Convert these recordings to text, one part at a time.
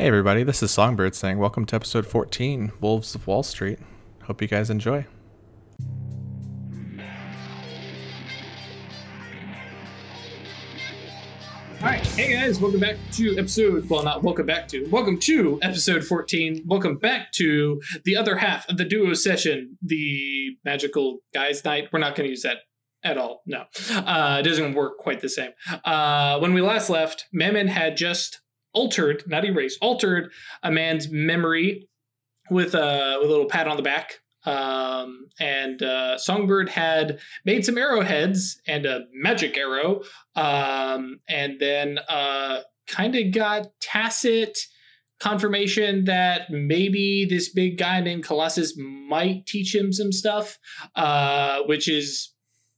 Hey, everybody, this is Songbird saying, Welcome to episode 14 Wolves of Wall Street. Hope you guys enjoy. All right, hey guys, welcome back to episode. Well, not welcome back to. Welcome to episode 14. Welcome back to the other half of the duo session, the magical guys night. We're not going to use that at all. No, uh, it doesn't work quite the same. Uh, when we last left, Mammon had just altered, not erased, altered a man's memory with a, with a little pat on the back. Um, and uh, Songbird had made some arrowheads and a magic arrow um, and then uh, kind of got tacit confirmation that maybe this big guy named Colossus might teach him some stuff, uh, which is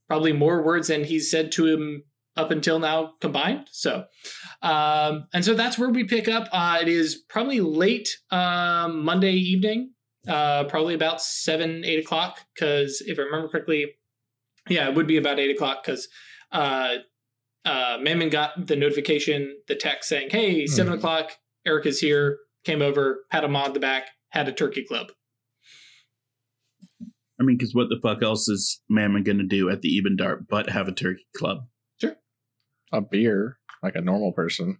probably more words than he's said to him up until now combined. So, um, and so that's where we pick up. Uh, it is probably late um, Monday evening, uh, probably about seven, eight o'clock. Because if I remember correctly, yeah, it would be about eight o'clock because uh, uh, Mammon got the notification, the text saying, "Hey, 7 Mhm. o'clock. Eric is here." Came over, had him on the back, had a turkey club. I mean, because what the fuck else is Mammon gonna do at the Eben Dart but have a turkey club? A beer, like a normal person.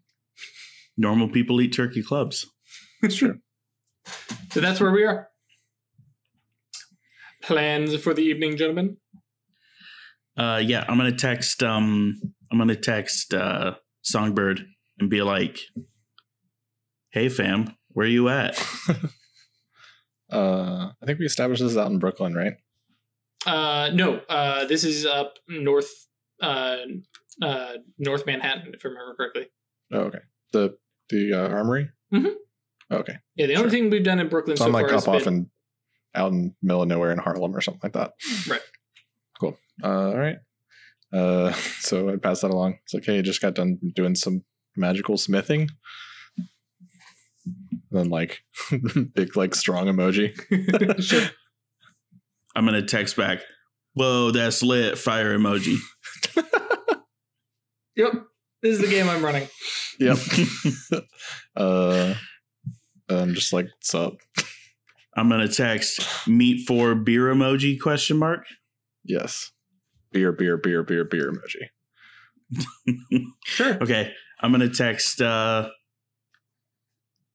Normal people eat turkey clubs. It's true. So that's where we are. Plans for the evening, gentlemen. Uh, yeah, I'm gonna text. Um, I'm gonna text uh, Songbird and be like, "Hey, fam, where you at?" uh, I think we established this out in Brooklyn, right? Uh, no, uh, this is up north, uh, uh, North Manhattan, if I remember correctly. Oh, okay. The the uh, armory? Mhm. Okay. Yeah, the only thing we've done in Brooklyn So so, I'm like far up has off been and out in middle of nowhere in Harlem or something like that. Right. Cool. Uh, all right. Uh, so I pass that along. It's like, hey, just got done doing some magical smithing. then like big like strong emoji. Sure. I'm gonna text back. Whoa, that's lit. Fire emoji. Yep, this is the game I'm running. Yep. uh, I'm just like, what's up? I'm gonna text meet for beer emoji question mark. Yes. Beer, beer, beer, beer, beer emoji. Sure. Okay, I'm gonna text. uh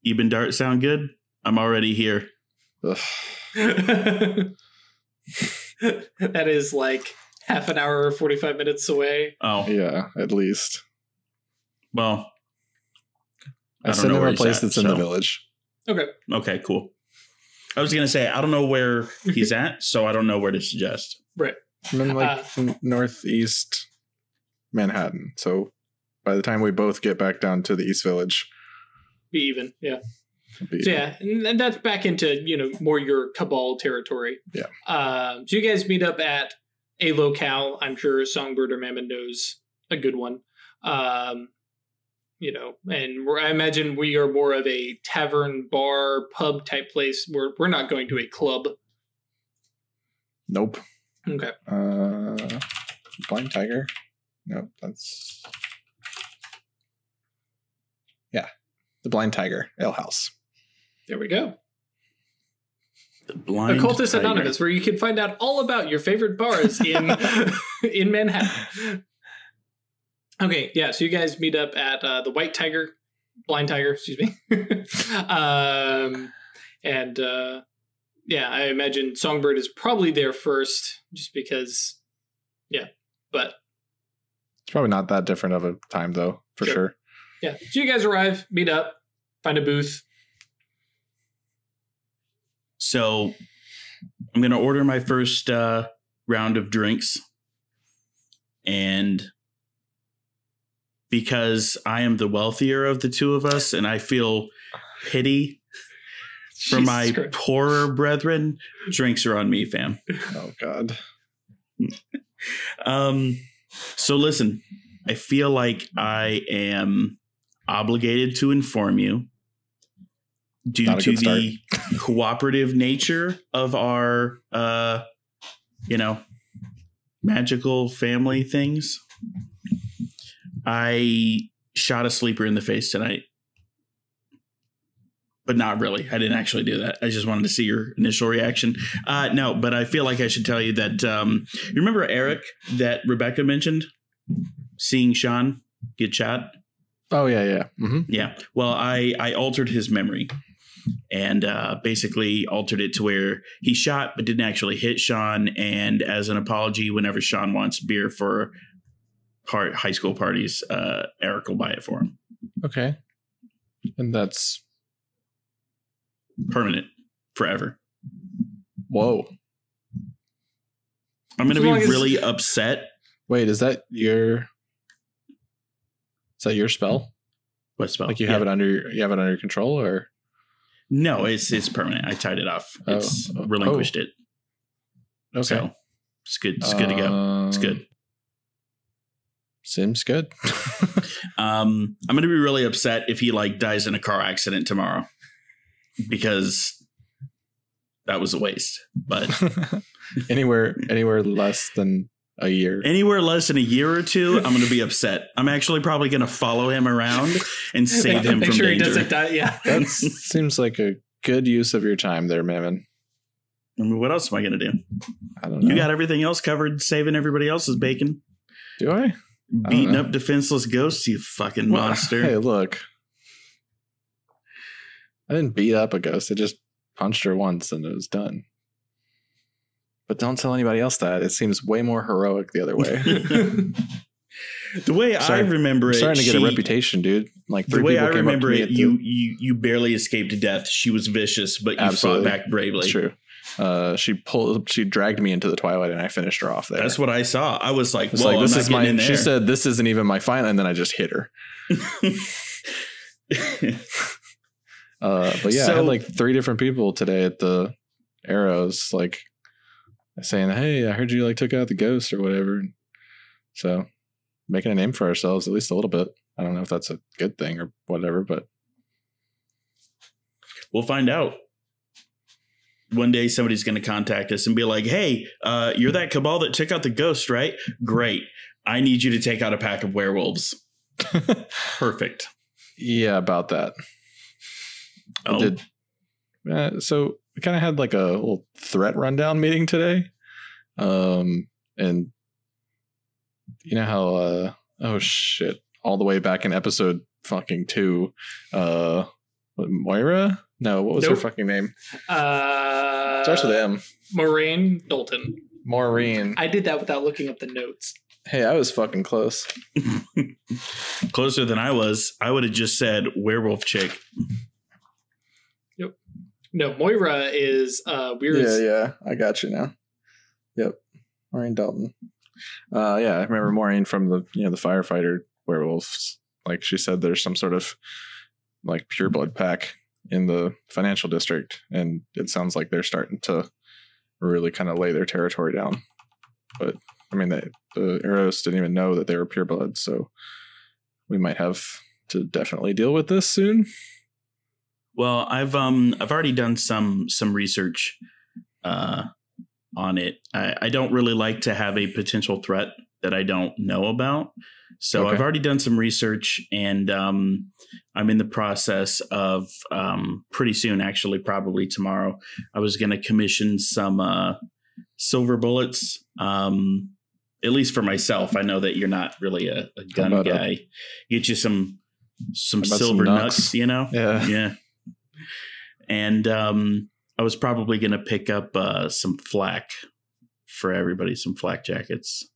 Eben Dart sound good? I'm already here. That is like half an hour or 45 minutes away. Oh, Yeah, at least. well, I, I don't send him a place at, that's in the village. Okay. okay, cool. I was gonna say I don't know where he's at, so I don't know where to suggest. I'm in like Uh, northeast Manhattan. So by the time we both get back down to the East Village, Be even. Yeah. be- So yeah, and and that's back into you know more your cabal territory. Yeah. Um, so you guys meet up at a locale. I'm sure Songbird or Mammon knows a good one. Um, you know, and we're, I imagine we are more of a tavern, bar, pub type place. We're we're not going to a club. Nope. Okay. Uh, Blind Tiger. Nope. That's yeah, the Blind Tiger Ale House. There we go. The blind Occultist tiger. Anonymous, where you can find out all about your favorite bars in in Manhattan. Okay, yeah. So you guys meet up at uh, the White Tiger, Blind Tiger, excuse me, um, and uh, yeah, I imagine Songbird is probably there first, just because. Yeah, but It's probably not that different of a time though, for Sure. sure. yeah. So you guys arrive, meet up, find a booth. So I'm gonna order my first uh, round of drinks, and because I am the wealthier of the two of us, and I feel pity for Jesus my Christ. poorer brethren, drinks are on me, fam. Oh God. Um, so listen, I feel like I am obligated to inform you due to the cooperative nature of our uh you know magical family things. I shot a sleeper in the face tonight. but not really. I didn't actually do that. I just wanted to see your initial reaction. Uh, no, but I feel like I should tell you that um, you remember Eric that Rebecca mentioned seeing Sean get shot. Oh yeah, yeah. hmm Yeah. Well, I I altered his memory and uh, basically altered it to where he shot but didn't actually hit Sean. And as an apology, whenever Sean wants beer for part high school parties, uh, Eric will buy it for him. Okay. And that's Permanent, forever. whoa. I'm gonna be long as- really upset. Wait, is that your? Is that your spell? What spell? Like you Yeah. have it under you have it under control, or No, it's it's permanent. I tied it off. Oh. It's Oh. relinquished it. okay, So it's good. It's good to go. It's Um, good. Seems good. Um, I'm gonna be really upset if he like dies in a car accident tomorrow because that was a waste. But anywhere anywhere less than a year. anywhere less than a year or two, I'm gonna be upset. I'm actually probably gonna follow him around and save him Make from sure danger. he doesn't die. Yeah. That seems like a good use of your time there, Mammon. I mean, what else am I gonna do? I don't know. You got everything else covered, saving everybody else's bacon, Do I? don't beating know. up defenseless ghosts. You fucking Well, monster. Hey, look. I didn't beat up a ghost. I just punched her once and it was done. But don't tell anybody else that. It seems way more heroic the other way. the way I Sorry. remember I'm it, starting to get a reputation, dude. Like The way people I remember up to me it, you you you barely escaped death. She was vicious, but you Absolutely. fought back bravely. It's true. Uh, she pulled. She dragged me into the twilight, and I finished her off there. That's what I saw. I was like, "Well, like this is my. She said this isn't even my final, and then I just hit her. Uh, but yeah, I had like three different people today at the arrows, like saying, "Hey, I heard you like took out the ghost or whatever." So making a name for ourselves at least a little bit. I don't know if that's a good thing or whatever, but we'll find out. One day, somebody's going to contact us and be like, "Hey, uh, you're that cabal that took out the ghost, right? Great. I need you to take out a pack of werewolves. Perfect. yeah, about that. I Oh, did. Uh, so we kind of had like a little threat rundown meeting today, um, and you know how uh, oh shit, all the way back in episode fucking two, uh, Moira? No, what was her fucking name? Uh, Starts with M. Maureen Dalton. Maureen. I did that without looking up the notes. hey, I was fucking close. closer than I was. I would have just said werewolf chick. No, Moira is uh weird. Yeah, yeah, I got you now. Yep, Maureen Dalton. Uh, yeah, I remember Maureen from the you know the firefighter werewolves. Like she said, there's some sort of like pure blood pack in the financial district, and it sounds like they're starting to really kind of lay their territory down. But I mean, they, the Arrows didn't even know that they were pure blood, so we might have to definitely deal with this soon. Well, I've um I've already done some some research uh on it. I, I don't really like to have a potential threat that I don't know about. So Okay. I've already done some research and um I'm in the process of um pretty soon actually probably tomorrow I was going to commission some uh silver bullets um at least for myself. I know that you're not really a, a gun about a- guy. Get you some some about some silver nuts? nuts, you know? Yeah, yeah and um i was probably gonna pick up uh some flak for everybody some flak jackets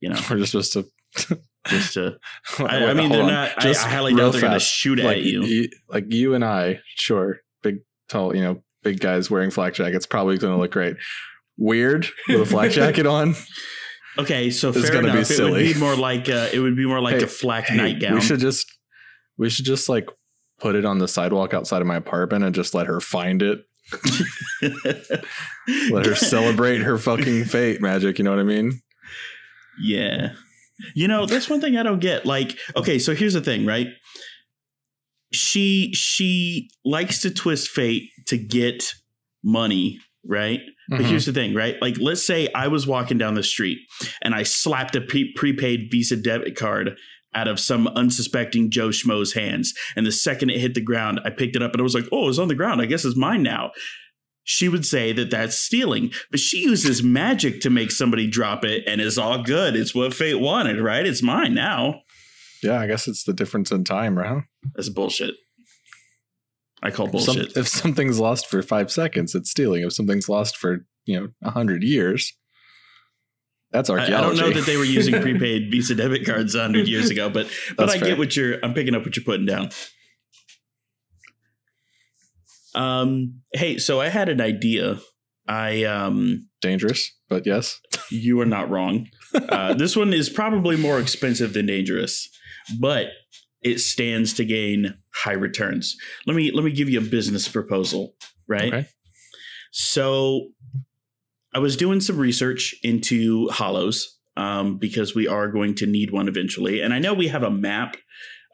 you know we're just supposed to. just to I, I mean they're on. not I, Just I highly real doubt they're gonna shoot like at you like you and I, sure, big, tall, you know, big guys wearing flak jackets probably going to look great. Weird with a flak jacket on. okay so It's fair enough it would be more like uh it would be more like Hey, a flak Hey, nightgown We should just, we should just like put it on the sidewalk outside of my apartment and just let her find it. Let her celebrate her fucking fate, magic. You know what I mean? Yeah. You know, that's one thing I don't get. Like, okay, so here's the thing, right? She she likes to twist fate to get money, right? But Mhm. here's the thing, right? Like, let's say I was walking down the street and I slapped a pre- prepaid Visa debit card out of some unsuspecting Joe Schmo's hands. And the second it hit the ground, I picked it up and I was like, oh, it's on the ground. I guess it's mine now. She would say that that's stealing, but she uses magic to make somebody drop it and it's all good. It's what fate wanted, right? It's mine now. Yeah, I guess it's the difference in time, right? That's bullshit. I call If, some- bullshit. if something's lost for five seconds, it's stealing. If something's lost for you know a hundred years, that's I, I archaeology. don't know that they were using prepaid Visa debit cards hundred years ago, but but That's I fair. get what you're. I'm picking up what you're putting down. Um. Hey, so I had an idea. I um. dangerous, but yes, You are not wrong. Uh, this one is probably more expensive than dangerous, but it stands to gain high returns. Let me let me give you a business proposal. Right. Okay. So I was doing some research into hollows um, because we are going to need one eventually. And I know we have a map.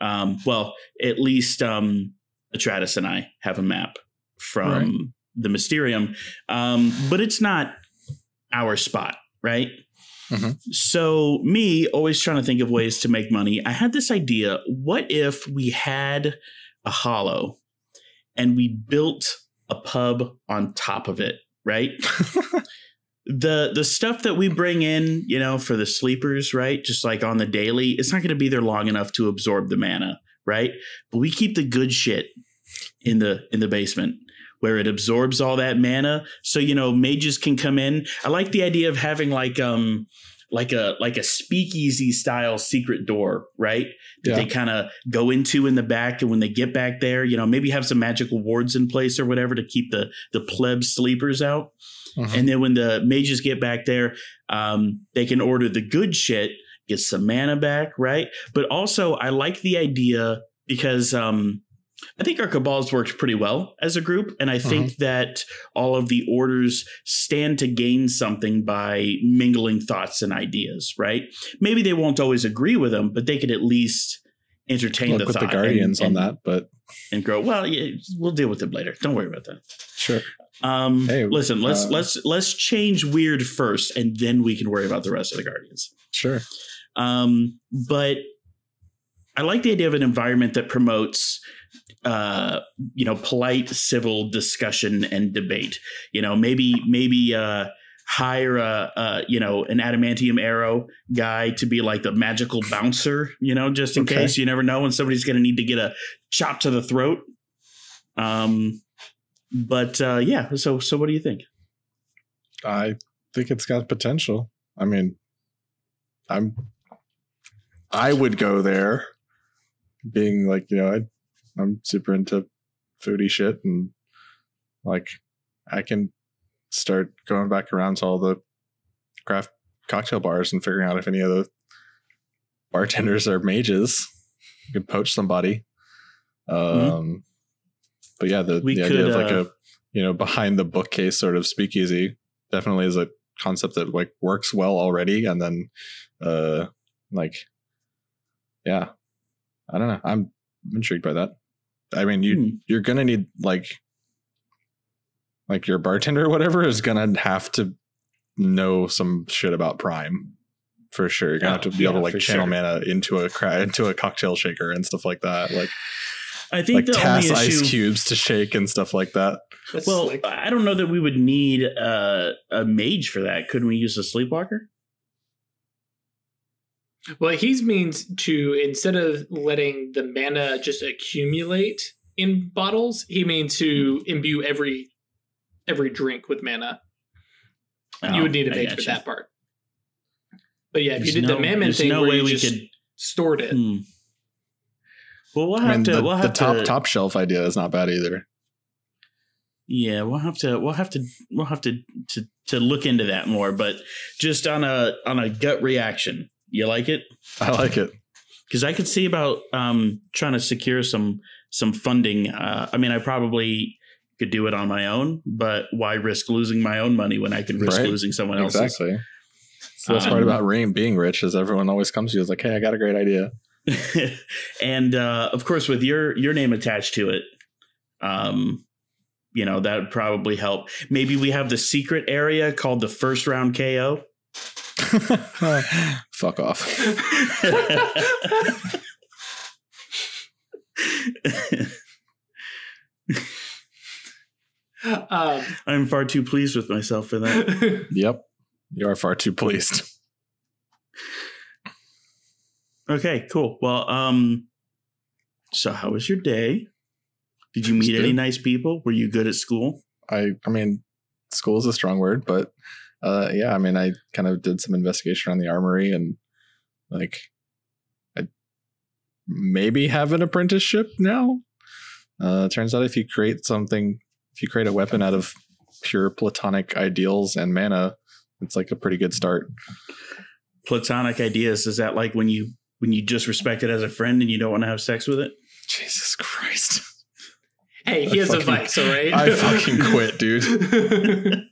Um, well, at least um, Atratus and I have a map from Right. the Mysterium, um, but it's not our spot, right? Mhm. So, me always trying to think of ways to make money. I had this idea what if we had a hollow and we built a pub on top of it, right? the the stuff that we bring in, you know, for the sleepers, right? Just like on the daily, it's not going to be there long enough to absorb the mana, right? But we keep the good shit in the in the basement where it absorbs all that mana so you know mages can come in. I like the idea of having like um like a like a speakeasy style secret door, right? That Yeah. they kind of go into in the back, and when they get back there, you know, maybe have some magical wards in place or whatever to keep the the pleb sleepers out. Mhm. And then when the mages get back there, um, they can order the good shit, get some mana back, right? But also, I like the idea because um, I think our cabals worked pretty well as a group, and I think that all of the orders stand to gain something by mingling thoughts and ideas, right? Maybe they won't always agree with them, but they could at least entertain look the with the guardians and, on that, but and grow. Well, yeah, we'll deal with them later. Don't worry about that. sure. Um, Hey, listen, let's uh, let's let's change weird first, and then we can worry about the rest of the guardians. Sure. Um, but I like the idea of an environment that promotes, uh, you know, polite civil discussion and debate. You know, maybe maybe uh, hire a, a you know an adamantium arrow guy to be like the magical bouncer. You know, just in Okay. case you never know when somebody's going to need to get a chop to the throat. Um, but uh, yeah. So so what do you think? I think it's got potential. I mean, I'm I would go there being like, you know, I I'm super into foodie shit and like I can start going back around to all the craft cocktail bars and figuring out if any of the bartenders are mages. You could poach somebody. Um but yeah, the, We the idea of like uh, a you know, behind the bookcase sort of speakeasy definitely is a concept that like works well already. And then, uh, like, yeah, I don't know. I'm intrigued by that. I mean, you Hmm. you're gonna need like, like your bartender or whatever is gonna have to know some shit about Prime for sure. You're gonna Oh, have to be yeah, able to like channel sure. mana into a cra- into a cocktail shaker and stuff like that. Like I think like the Tass only issue. ice cubes to shake and stuff like that. Well, like, I don't know that we would need uh, a mage for that. Couldn't we use a sleepwalker? well, he means to instead of letting the mana just accumulate in bottles, he means to imbue every every drink with mana. you would need a Oh, mage for that part. But yeah, if There's you did no- the Mammon there's thing no where way you we just could. stored it, Hmm. Well, we'll I mean, to. the, we'll the have top to, top shelf idea is not bad either. Yeah, we'll have to. We'll have to. We'll have to to to look into that more. But just on a on a gut reaction, you like it? I like it. because I could see about um, trying to secure some some funding. Uh, I mean, I probably could do it on my own, but why risk losing my own money when I can risk Right. losing someone else's? Exactly. So that's part Um, about Rain being rich is everyone always comes to you is like, hey, I got a great idea. and uh, of course, with your your name attached to it, um, you know that would probably help. Maybe we have the secret area called the first round KO. Fuck off. um, I'm far too pleased with myself for that. Yep. You are far too pleased. Okay, cool. Well, um, so how was your day? Did you meet any nice people? Were you good at school? I I mean, school is a strong word, but uh yeah, I mean I kind of did some investigation on the armory and like I maybe have an apprenticeship now. Uh turns out if you create something if you create a weapon out of pure platonic ideals and mana, it's like a pretty good start. Platonic ideas is that like when you when you just respect it as a friend and you don't want to have sex with it? Jesus Christ. hey, he I has fucking- advice, all right? I fucking quit, dude.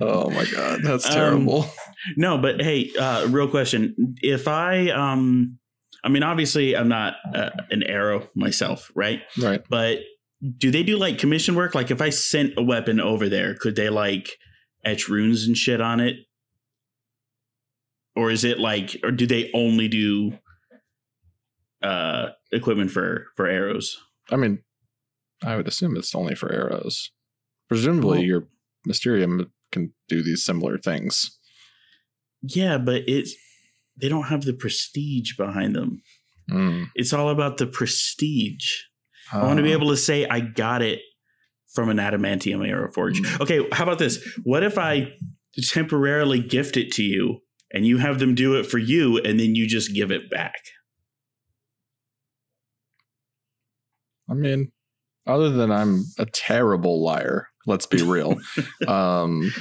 Oh my god, that's Um, terrible. No, but hey, uh, real question: If I, um, I mean, obviously, I'm not uh, an arrow myself, right? right. But do they do like commission work? Like, if I sent a weapon over there, could they like etch runes and shit on it? Or is it like, or do they only do uh equipment for for arrows? I mean, I would assume it's only for arrows. Presumably, Well- your Mysterium can do these similar things. Yeah, but it's they don't have the prestige behind them. Mm. It's all about the prestige. I want to be Uh, able to say I got it from an adamantium arrow forge. Mm. Okay, how about this? What if I temporarily gift it to you and you have them do it for you and then you just give it back? I mean, other than I'm a terrible liar, let's be real. um,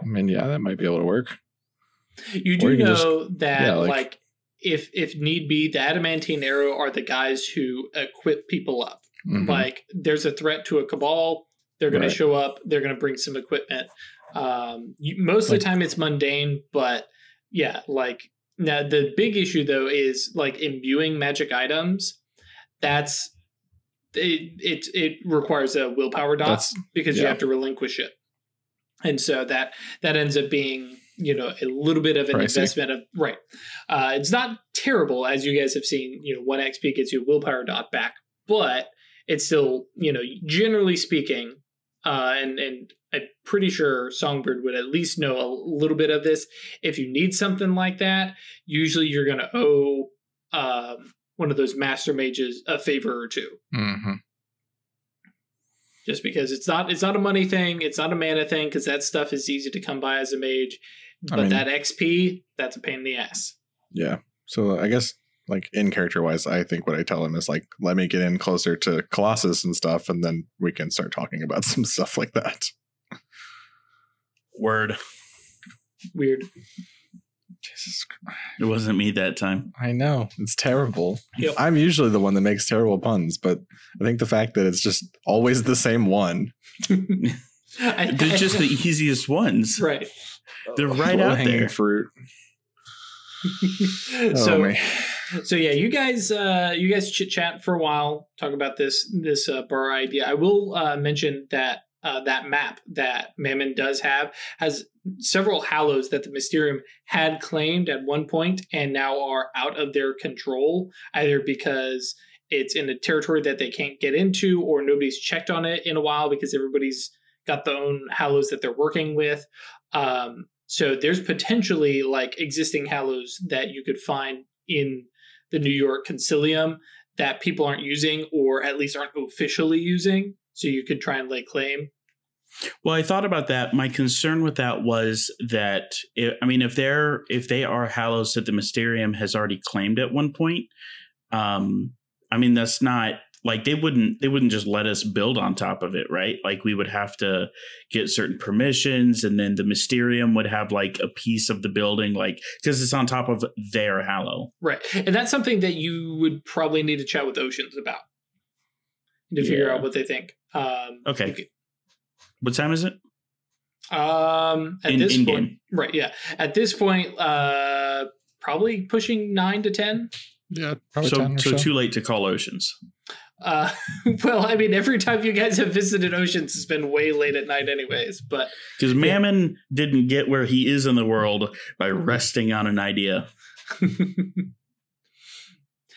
I mean, yeah, that might be able to work. You do you know just- that yeah, like, like- if if need be, the adamantine arrow are the guys who equip people up. Mhm. Like there's a threat to a cabal, they're going Right. to show up. They're going to bring some equipment. Um, most of the time it's mundane, but yeah, like now the big issue though is like imbuing magic items. That's it. It it requires a willpower dot That's- because you have to relinquish it, and so that that ends up being you know a little bit of an Pricey. investment of right. Uh, it's not terrible as you guys have seen. You know, one XP gets you a willpower dot back, but it's still you know generally speaking, uh, and and I'm pretty sure Songbird would at least know a little bit of this. If you need something like that, usually you're going to owe um, one of those master mages a favor or two Mhm. just because it's not it's not a money thing it's not a mana thing because that stuff is easy to come by as a mage I but mean- that xp that's a pain in the ass Yeah. So I guess like in character wise, I think what I tell him is like, let me get in closer to Colossus and stuff, and then we can start talking about some stuff like that. Word. weird Jesus Christ. It wasn't me that time. I know. It's terrible. Yep. I'm usually the one that makes terrible puns, but I think the fact that it's just always the same one. I- They're just the easiest ones. right They're right out Low-hanging there. fruit. Oh, so man. so yeah you guys uh you guys chit chat for a while talk about this this uh bar idea i will uh mention that uh that map that mammon does have has several hallows that the mysterium had claimed at one point and now are out of their control either because it's in a territory that they can't get into or nobody's checked on it in a while because everybody's got their own hallows that they're working with um so there's potentially like existing hallows that you could find in the New York Concilium that people aren't using or at least aren't officially using. So you could try and lay claim. Well, I thought about that. My concern with that was that i I mean, if they're if they are hallows that the Mysterium has already claimed at one point, um, I mean that's not like they wouldn't they wouldn't just let us build on top of it, right? Like we would have to get certain permissions, and then the Mysterium would have like a piece of the building, like because it's on top of their hallow. Right. And that's something that you would probably need to chat with Oceans about to figure Yeah. out what they think. Um, Okay. you could- What time is it? Um, at In- this in point, game. right? Yeah, at this point, uh, probably pushing nine to ten. Yeah, probably So 10 or so so. too late to call oceans. Uh, well, I mean, every time you guys have visited Oceans, it's been way late at night, anyways. But Because Mammon didn't get where he is in the world by resting on an idea.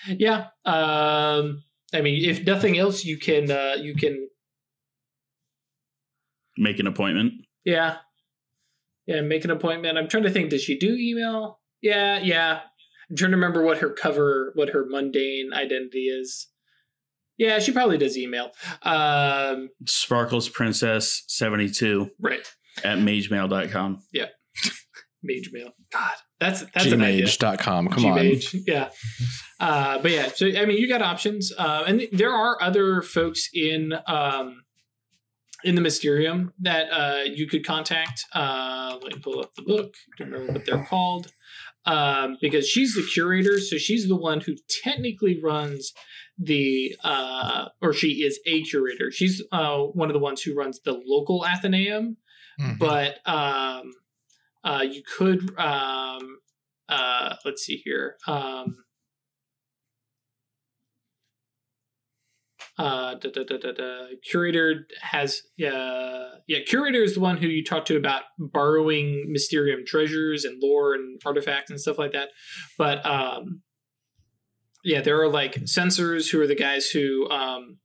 yeah, um, I mean, if nothing else, you can uh, you can Make an appointment. yeah yeah make an appointment. I'm trying to think. Does she do email? Yeah, yeah. I'm trying to remember what her cover, what her mundane identity is. Yeah, she probably does email. Um, Sparkles Princess 72 right. at magemail.com. Mage mail. God, that's that's an idea. Gmage.com. Come on. Yeah. Uh, but yeah, so I mean, you got options, uh, and th- there are other folks in um, in the Mysterium that uh, you could contact. Uh, let me pull up the book. Don't remember what they're called. Um, because she's the curator, so she's the one who technically runs the, uh, or she is a curator. She's uh, one of the ones who runs the local Athenaeum, Mhm. but um, uh, you could um, uh, let's see here. Um, uh, da, da, da. Curator has yeah yeah. Curator is the one who you talk to about borrowing Mysterium treasures and lore and artifacts and stuff like that. But um, yeah, there are like censors who are the guys who um,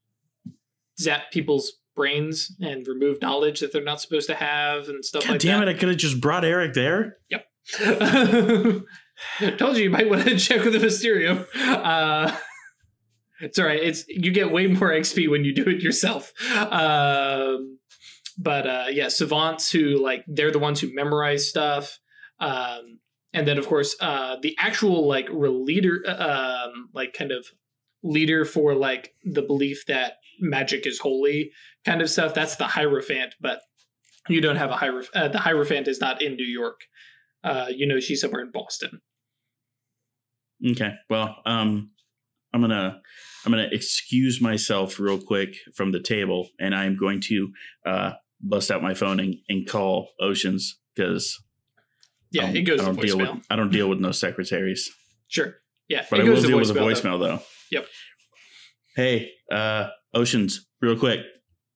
zap people's brains and remove knowledge that they're not supposed to have and stuff God like damn that. Damn it, I could have just brought Eric there. Yep. Told you you might want to check with the Mysterium. Uh, it's all right. It's you get way more XP when you do it yourself. Um, but uh, yeah, savants who like they're the ones who memorize stuff. Um, and then of course uh, the actual like leader, um, like kind of leader for like the belief that magic is holy kind of stuff. That's the Hierophant, but you don't have a Hierophant. Uh, the Hierophant is not in New York. Uh, you know she's somewhere in Boston. Okay. Well, um, I'm gonna I'm gonna excuse myself real quick from the table, and I'm going to uh, bust out my phone and, and call Oceans because Yeah, it goes I don't deal with I don't deal with no secretaries, Sure. Yeah, but it I will to deal with a though. voicemail though. Yep. Hey, uh, Oceans, real quick.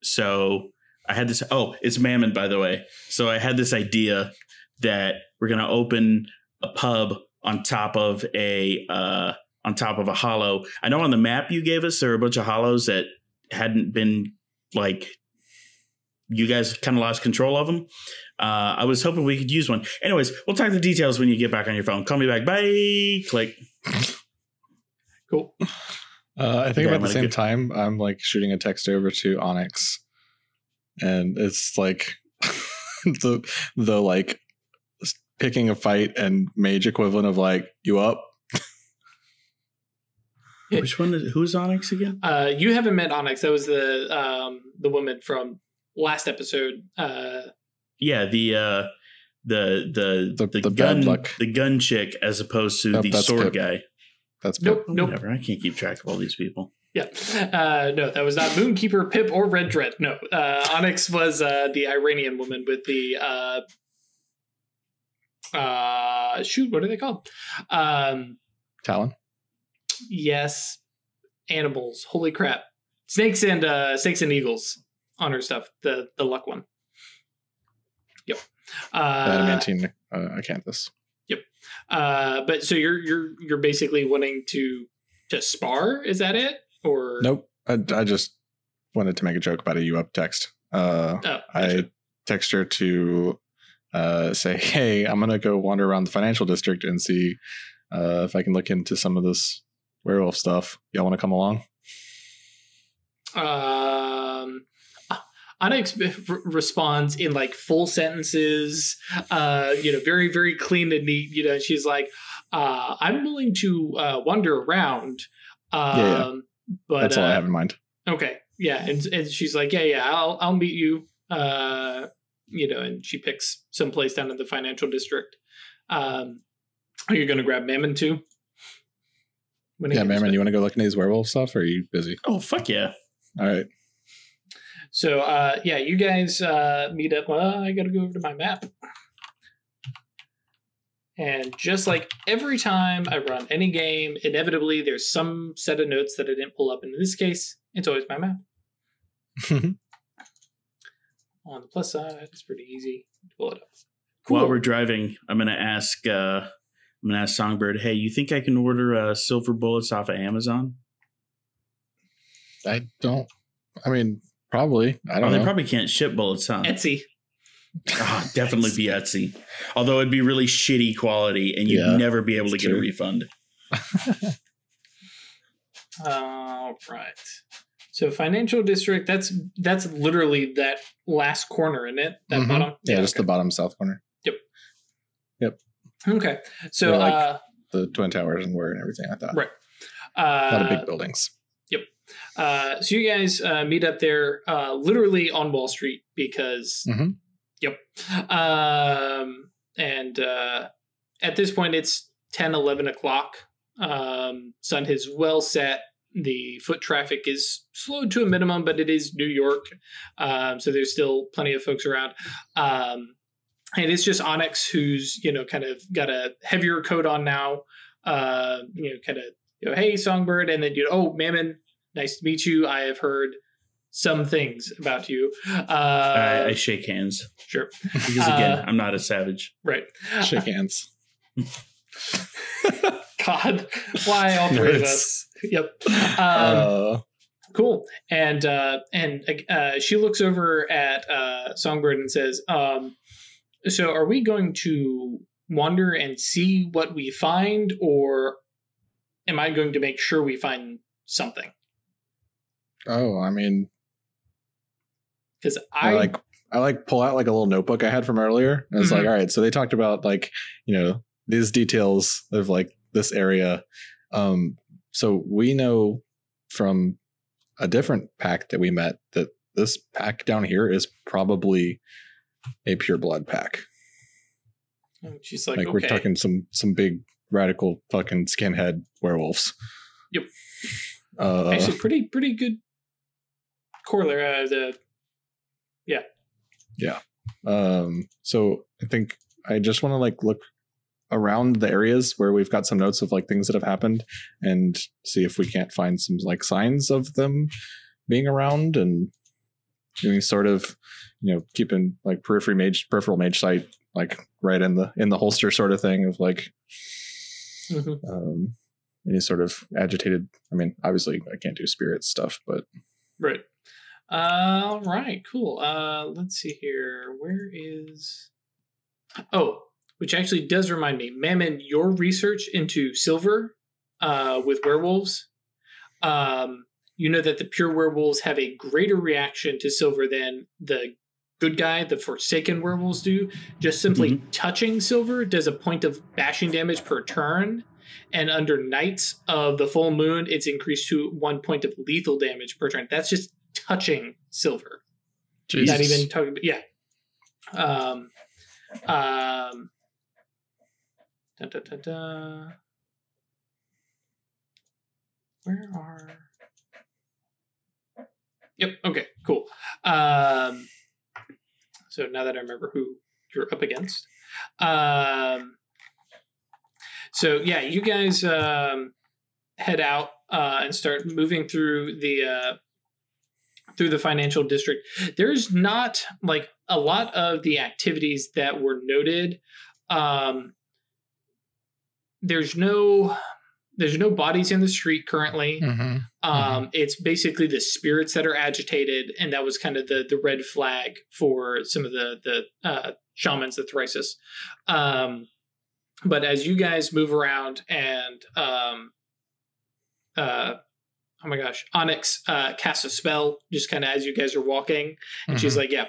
So I had this. Oh, it's Mammon, by the way. So I had this idea that we're gonna open a pub on top of a uh, on top of a hollow. I know on the map you gave us there are a bunch of hollows that hadn't been like you guys kind of lost control of them. Uh, I was hoping we could use one. Anyways, we'll talk the details when you get back on your phone. Call me back. Bye. Click. Cool. Uh, I think Yeah, about the same get- time, I'm like shooting a text over to Onyx, and it's like the the like picking a fight and mage equivalent of like you up. Which one is who's Onyx again? Uh, you haven't met Onyx. That was the um, the woman from last episode. Uh, Yeah, the uh the the The- the, the gun luck. the gun chick as opposed to Nope, the sword Pip. guy. That's nope, Oh, nope. Whatever. I can't keep track of all these people. Yeah. Uh, no, that was not Moonkeeper, Pip, or Red Dread. No. Uh, Onyx was uh, the Iranian woman with the. Uh, uh, shoot, what are they called? Um, Talon. Yes. Animals. Holy crap. Snakes and uh, snakes and eagles on her stuff. The the luck one. Yep. Uh, Adamantine uh, acanthus. Yep. Uh, but so you're you're you're basically wanting to to spar? Is that it? Or Nope. I, I just wanted to make a joke about a you up text. Uh, Oh, I gotcha. text her to uh, say, "Hey, I'm gonna go wander around the financial district and see uh, if I can look into some of this werewolf stuff. Y'all want to come along?" um r- responds in like full sentences, uh, you know, very, very clean and neat. You know, she's like, uh, I'm willing to uh, wander around. Um, Yeah, yeah. But That's all I uh, have in mind. Okay, yeah, and and she's like, yeah, yeah, I'll I'll meet you. Uh, you know, and she picks some place down in the financial district. Um, are you going to grab Mammon too? When Yeah, comes Mammon, you want to go look into these werewolf stuff, or are you busy? Oh fuck yeah! All right. So uh, yeah, you guys uh, meet up. Well, I got to go over to my map. And just like every time I run any game, inevitably there's some set of notes that I didn't pull up. And in this case, it's always my map. On the plus side, it's pretty easy to pull it up. While we're driving, I'm gonna ask. Uh, I'm gonna ask Songbird. Hey, you think I can order uh, silver bullets off of Amazon? I don't. I mean, probably. I Oh, don't they know. probably can't ship bullets, huh? Etsy. Ah, definitely be Etsy. Although it'd be really shitty quality, and you'd Yeah, never be able to it's get a true. refund. All right. So financial district. That's that's literally that last corner, isn't it? That Mhm. bottom. yeah, just the bottom south corner, Okay. So Yeah, like- uh, the twin towers and where and everything like that. Right. Uh, A lot of uh, big buildings. Yep. Uh, so you guys uh, meet up there, uh, literally on Wall Street, because Mhm. yep. Um, and uh, at this point, it's 10, 11 o'clock. Um, sun has well set. The foot traffic is slowed to a minimum, but it is New York, um, so there's still plenty of folks around. Um, and it's just Onyx who's you know kind of got a heavier coat on now. Uh, you know, kind of you know, hey Songbird, and then you know, oh Mammon, nice to meet you. I have heard some things about you. Uh, I, I shake hands sure, because again, Uh, I'm not a savage. right. Shake hands. God, why all three of us? Yep. Um, uh, cool. And uh, and uh, she looks over at uh, Songbird and says, um, "So, are we going to wander and see what we find, or am I going to make sure we find something?" oh, I mean, Because I, I, like I like pull out like a little notebook I had from earlier. And it's Mhm. like, all right, so they talked about like, you know, these details of like this area. Um, so we know from a different pack that we met that this pack down here is probably a pure blood pack. she's like, Like, okay. we're talking some some big radical fucking skinhead werewolves. Yep. Uh, Actually, pretty pretty good corollary. Uh, the yeah. Yeah. Um, so I think I just want to like look around the areas where we've got some notes of like things that have happened and see if we can't find some like signs of them being around and doing sort of you know keeping like periphery mage peripheral mage sight like right in the in the holster sort of thing of like Mhm. um any sort of agitated i mean obviously i can't do spirit stuff but Right. Uh, All right, cool. Uh, let's see here. Where is. Oh, which actually does remind me, Mammon, your research into silver uh, with werewolves. Um, you know that the pure werewolves have a greater reaction to silver than the good guy, the Forsaken werewolves do. Just simply touching silver does a point of bashing damage per turn. And under Knights of the Full Moon, it's increased to one point of lethal damage per turn. That's just touching silver. Not even talking about, yeah. Um, um, da, da, da, da. Where are. Yep, okay, cool. Um, so now that I remember who you're up against. Um, so yeah, you guys um, head out uh, and start moving through the uh, through the financial district. There's not like a lot of the activities that were noted. Um, there's no there's no bodies in the street currently. Um, It's basically the spirits that are agitated, and that was kind of the the red flag for some of the the uh, shamans, the Thyrsus. Um, but as you guys move around and um, uh, oh my gosh, Onyx uh, casts a spell just kind of as you guys are walking, and she's like, "Yeah,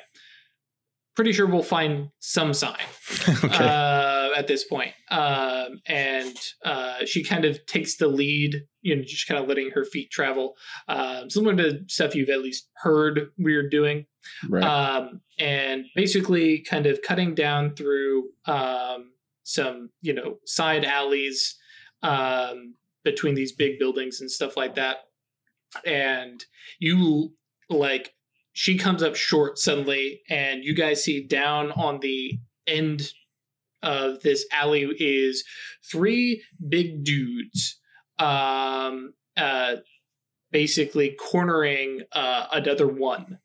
pretty sure we'll find some sign." okay uh, at this point. Um, and uh, she kind of takes the lead, you know, just kind of letting her feet travel. Um, similar to stuff you've at least heard we're doing. right Um, and basically kind of cutting down through um, some, you know, side alleys um, between these big buildings and stuff like that. And you like, she comes up short suddenly, and you guys see down on the end of this alley is three big dudes, um, uh, basically cornering uh, another one,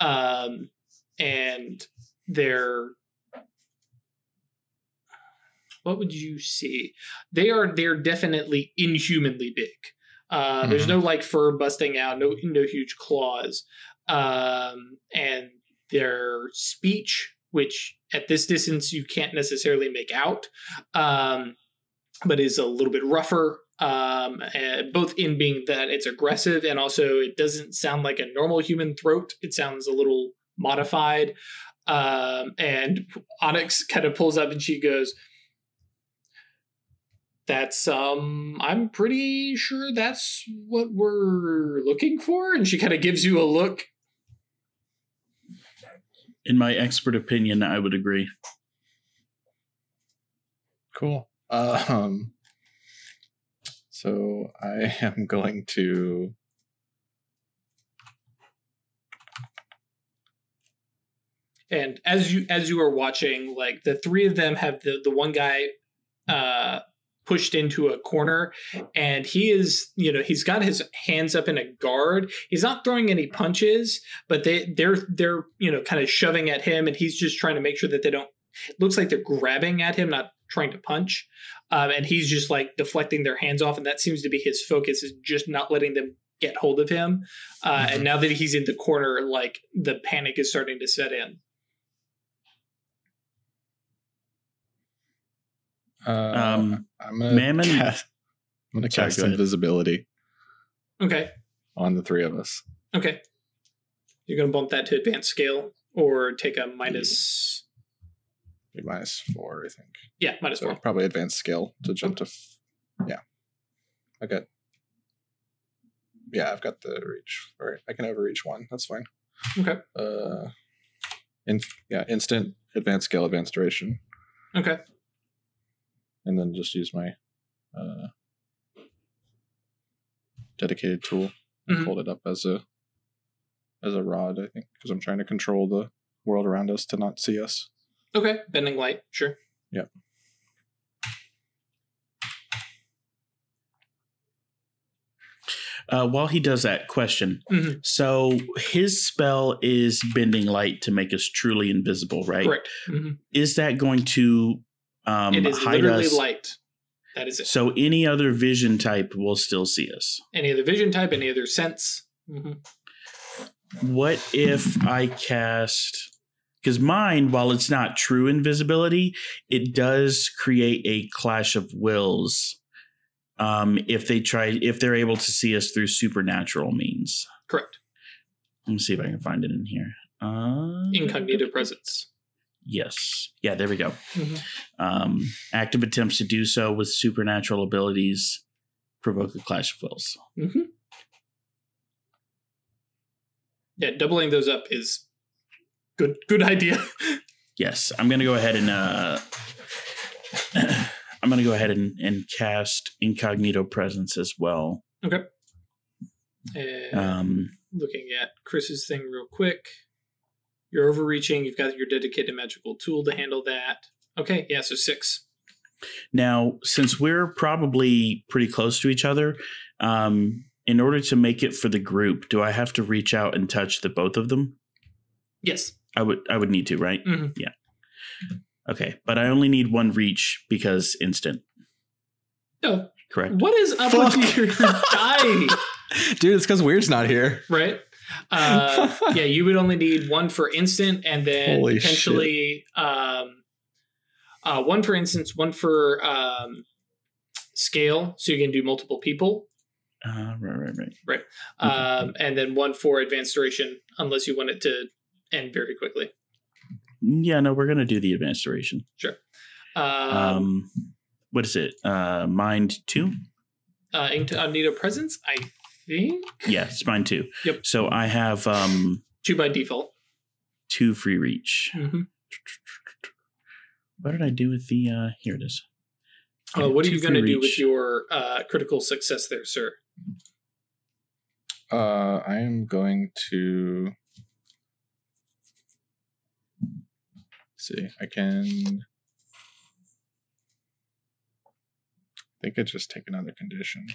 um, and they're what would you see? They are they're definitely inhumanly big. Uh, There's no like fur busting out, no no huge claws, um, and their speech, which at this distance you can't necessarily make out, um, but is a little bit rougher. Um, and both in being that it's aggressive and also it doesn't sound like a normal human throat. It sounds a little modified. Um, and Onyx kind of pulls up and she goes, that's um i'm pretty sure that's what we're looking for and she kind of gives you a look In my expert opinion, I would agree. Cool. Uh, um, so I am going to. and as you as you are watching like the three of them have the the one guy uh pushed into a corner and he is you know he's got his hands up in a guard. He's not throwing any punches but they they're they're you know kind of shoving at him and he's just trying to make sure that they don't it looks like they're grabbing at him not trying to punch. Um, and he's just like deflecting their hands off and that seems to be his focus is just not letting them get hold of him. Uh, and now that he's in the corner like the panic is starting to set in Uh, Um, I'm gonna. Mammon- Cast, I'm gonna Sorry, cast go invisibility okay on the three of us. Okay. You're going to bump that to advanced scale or take a minus. Be minus four, I think. Yeah, minus So four. probably advanced scale to jump to. F- yeah. Okay. Yeah, I've got the reach. All right, I can overreach one. That's fine. Okay. Uh, in yeah, instant advanced scale, advanced duration, Okay. And then just use my uh, dedicated tool and Mhm. hold it up as a as a rod. I think because I'm trying to control the world around us to not see us. Okay. Bending light. Sure. Uh, while he does that, question. Mhm. So his spell is bending light to make us truly invisible, right? Correct. Mhm. Is that going to um, it is literally us? light. That is it. So any other vision type will still see us. Any other vision type, any other sense. hmm What if I cast? Because mine, while it's not true invisibility, it does create a clash of wills. Um, if they try, if they're able to see us through supernatural means. Correct. Let me see if I can find it in here. Uh, Incognito presence. Yes. Yeah, there we go. Mhm. Um, active attempts to do so with supernatural abilities provoke a clash of wills. hmm Yeah, doubling those up is good. Good idea. Yes, I'm going to go ahead and uh, I'm going to go ahead and, and cast incognito presence as well. okay. And Um, looking at Chris's thing real quick. You're overreaching. You've got your dedicated magical tool to handle that. Okay, yeah, so six. now, since we're probably pretty close to each other, um, in order to make it for the group, do I have to reach out and touch the both of them? Yes. I would I would need to, right? Mhm. Yeah. Okay, but I only need one reach because instant. No. Correct. What is up Fuck. with your die? Dude, it's because Weird's not here. Right? Uh, yeah, you would only need one for instant and then Holy potentially um, uh, one for instance, one for um, scale, so you can do multiple people. Uh, right, right, right. Um, and then one for advanced duration, unless you want it to end very quickly. Yeah, no, we're gonna do the advanced duration. Um, Um, what is it? Uh, mind two. uh, incognito presence, I think. Yeah, it's mine too. Yep. So I have um two by default. Two free reach. Mm-hmm. What did I do with the uh here it is. Uh, what are you going to do with your uh, critical success there, sir? Uh, I am going to Let's see. I can. I think I just take another condition.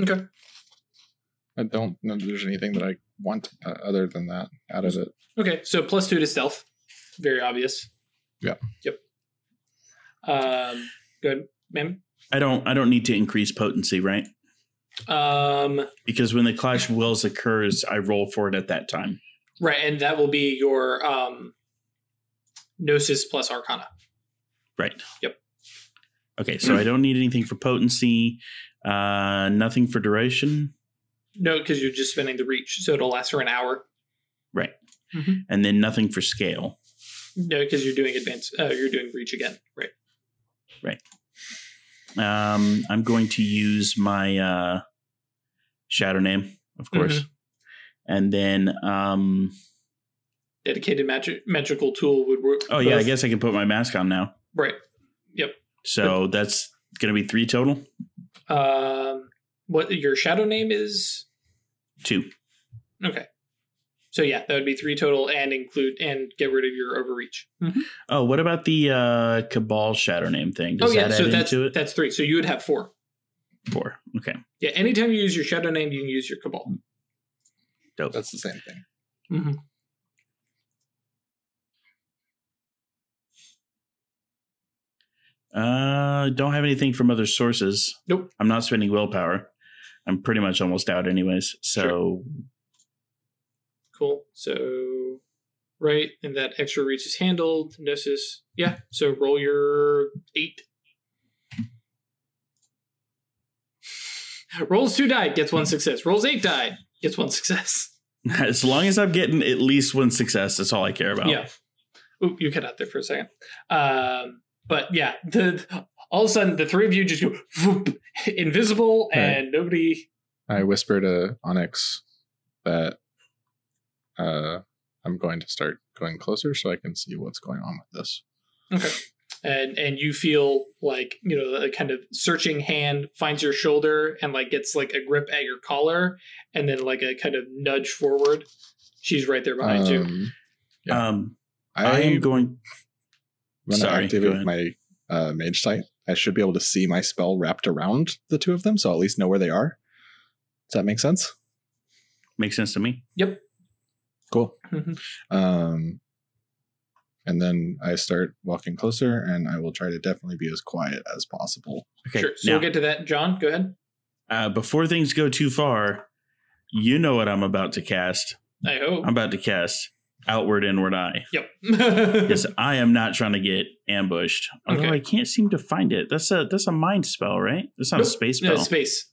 Okay. I don't know if there's anything that I want uh, other than that out of it. Okay. So plus two to stealth. Very obvious. Yeah. Yep. Um. Good, ma'am. I don't I don't need to increase potency, right? Um. Because when the clash of wills occurs, I roll for it at that time. Right, and that will be your um. Gnosis plus Arcana. Right. Yep. Okay, so I don't need anything for potency, uh nothing for duration. No, because you're just spending the reach, so it'll last for an hour. Right. Mhm. And then nothing for scale. No, because you're doing advance. Uh, you're doing reach again. Right. Right. Um I'm going to use my uh shadow name, of course. And then um Dedicated magic magical tool would work. oh yeah, I guess I can put my mask on now. Right. Yep. So that's gonna be three total? Um. What your shadow name is? Two. Okay. So yeah, that would be three total, and include and get rid of your overreach. Oh, what about the uh Cabal shadow name thing? Does oh yeah, that so add that's into it? that's three. So you would have four. Four. Okay. Yeah. Anytime you use your shadow name, you can use your cabal. Dope. That's the same thing. Mm-hmm. Uh, don't have anything from other sources. Nope. I'm not spending willpower. I'm pretty much almost out, anyways. So Cool. So right, and that extra reach is handled. Gnosis. Yeah. So roll your eight. Rolls two die, gets one success. Rolls eight die, gets one success. as long as I'm getting at least one success, that's all I care about. Yeah. Oop, you cut out there for a second. Um, but yeah, the all of a sudden the three of you just go whoop, invisible, and nobody. I whisper to Onyx that uh, I'm going to start going closer so I can see what's going on with this. Okay. And and you feel like you know a kind of searching hand finds your shoulder and like gets like a grip at your collar, and then like a kind of nudge forward. She's right there behind you. Um, Yeah. Um, I I am am going. going to Sorry, go activate ahead. my uh, mage sight. I should be able to see my spell wrapped around the two of them, so I'll at least know where they are. Does that make sense? Makes sense to me. Yep. Cool. Mhm. Um, and then I start walking closer, and I will try to definitely be as quiet as possible. Okay. Sure. So now, we'll get to that. John, go ahead. uh, before things go too far, you know what I'm about to cast. I hope. I'm about to cast Outward Inward Eye. yep. Because I am not trying to get ambushed. Although Okay. I can't seem to find it. That's a that's a mind spell, right? That's not a Nope. space No, spell. space.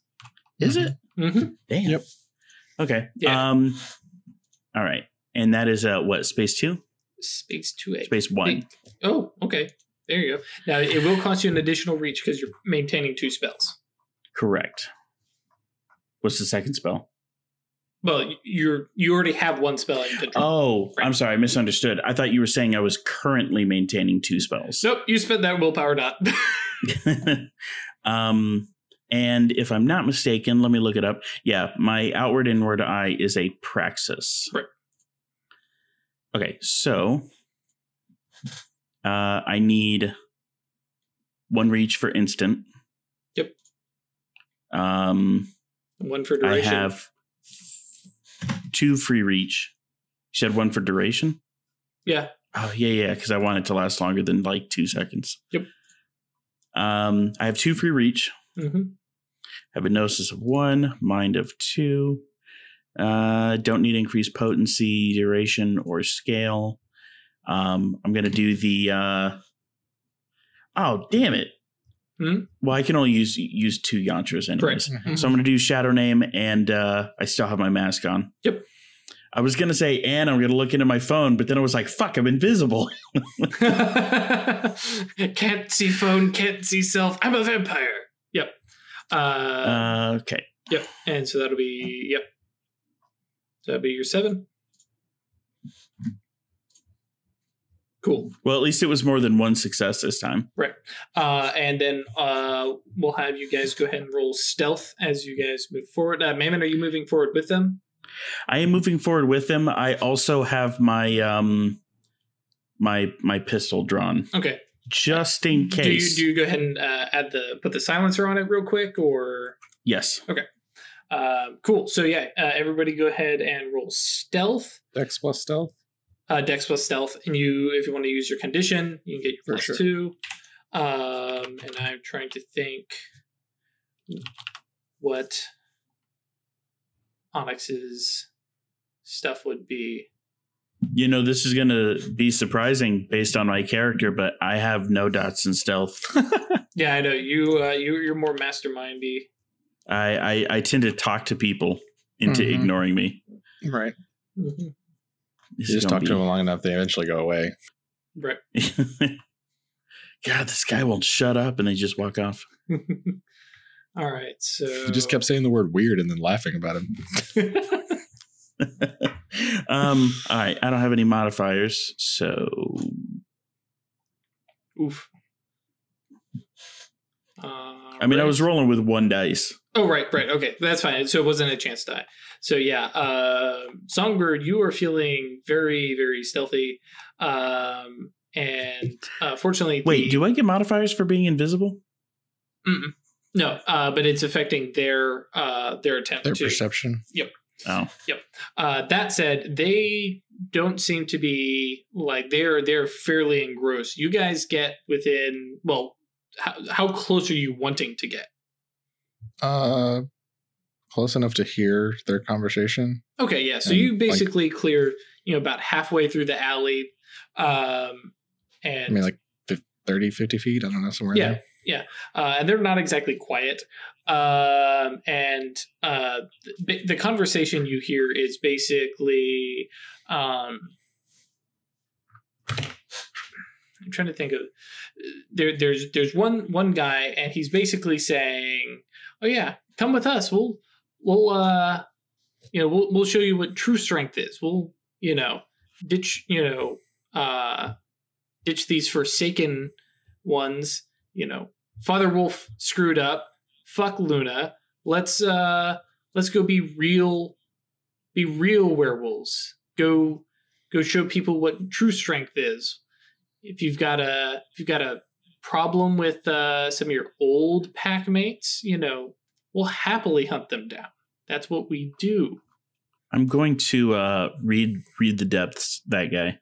Is it? Mm-hmm. Damn. Yep. Okay. Yeah. Um. All right. And that is uh what space two, Space two A. space one. Oh, okay. There you go. Now it will cost you an additional reach because you're maintaining two spells. Correct. What's the second spell? Well, you're you already have one spell you can draw. Oh, I'm sorry, I misunderstood. I thought you were saying I was currently maintaining two spells. Nope, you spent that willpower dot. um, and if I'm not mistaken, let me look it up. Yeah, my outward inward eye is a praxis. Right. Okay, so uh, I need one reach for instant. Yep. Um, one for duration. I have two free reach. You said one for duration. yeah. Oh yeah, yeah, because I want it to last longer than like two seconds. Yep. Um, I have two free reach. hmm have a gnosis of one, mind of two. Uh, don't need increased potency, duration, or scale. Um, I'm gonna do the. Uh, oh damn it! Hmm? Well, I can only use use two yantras anyways. Correct. So I'm gonna do shadow name, and uh, I still have my mask on. Yep. I was gonna say, and I'm gonna look into my phone, but then I was like, "Fuck, I'm invisible." can't see phone, can't see self. I'm a vampire. Yep. Uh, Uh, okay. yep. And so that'll be yep. So that'll be your seven. Cool. Well, at least it was more than one success this time. Right. Uh, and then uh, we'll have you guys go ahead and roll stealth as you guys move forward. Uh, Mammon, are you moving forward with them? I am moving forward with them. I also have my um my my pistol drawn. Okay. just in Do you case. do you go ahead and uh, add the put the silencer on it real quick or yes. Okay. Uh, cool? So yeah, uh, everybody go ahead and roll stealth. Dex plus stealth. uh, Dex plus Stealth, and you, if you want to use your condition, you can get your For plus sure. two. Um, and I'm trying to think what Onyx's stuff would be. You know, this is going to be surprising based on my character, but I have no dots in stealth. Yeah, I know you. Uh, you you're more mastermindy. I, I I tend to talk to people into Mhm. ignoring me. Right. Mm-hmm. You just gonna talk to them long enough, they eventually go away. Right. God, this guy won't shut up, and they just walk off. All right. So You just kept saying the word weird and then laughing about him. um. All right, I don't have any modifiers, so Oof. I mean, I was rolling with one dice. Oh, right, right. Okay, that's fine. So it wasn't a chance die. So yeah, uh, Songbird, you are feeling very, very stealthy, um, and uh, fortunately, Wait, the, do I get modifiers for being invisible? Mm-mm. No, uh, but it's affecting their uh, their attempt Their to. perception. Yep. Oh, Yep. Uh, that said, they don't seem to be like they're they're fairly engrossed. You guys get within well, how, how close are you wanting to get? Uh, close enough to hear their conversation. Okay, yeah. So And, you like- basically clear, you know, about halfway through the alley, um, and I mean, like fif- 30, 50 feet. I don't know, somewhere Yeah. there. Uh, and they're not exactly quiet. Um, and uh, the, the conversation you hear is basically, um, I'm trying to think of there. There's there's one one guy, and he's basically saying, "Oh yeah, come with us. We'll we'll uh, you know we'll we'll show you what true strength is. We'll you know ditch you know uh, ditch these forsaken ones. You know, Father Wolf screwed up. Fuck Luna. Let's uh let's go be real be real werewolves. Go go show people what true strength is. If you've got a if you've got a problem with uh some of your old pack mates, you know, we'll happily hunt them down. That's what we do. I'm going to uh, read read the depths. That guy.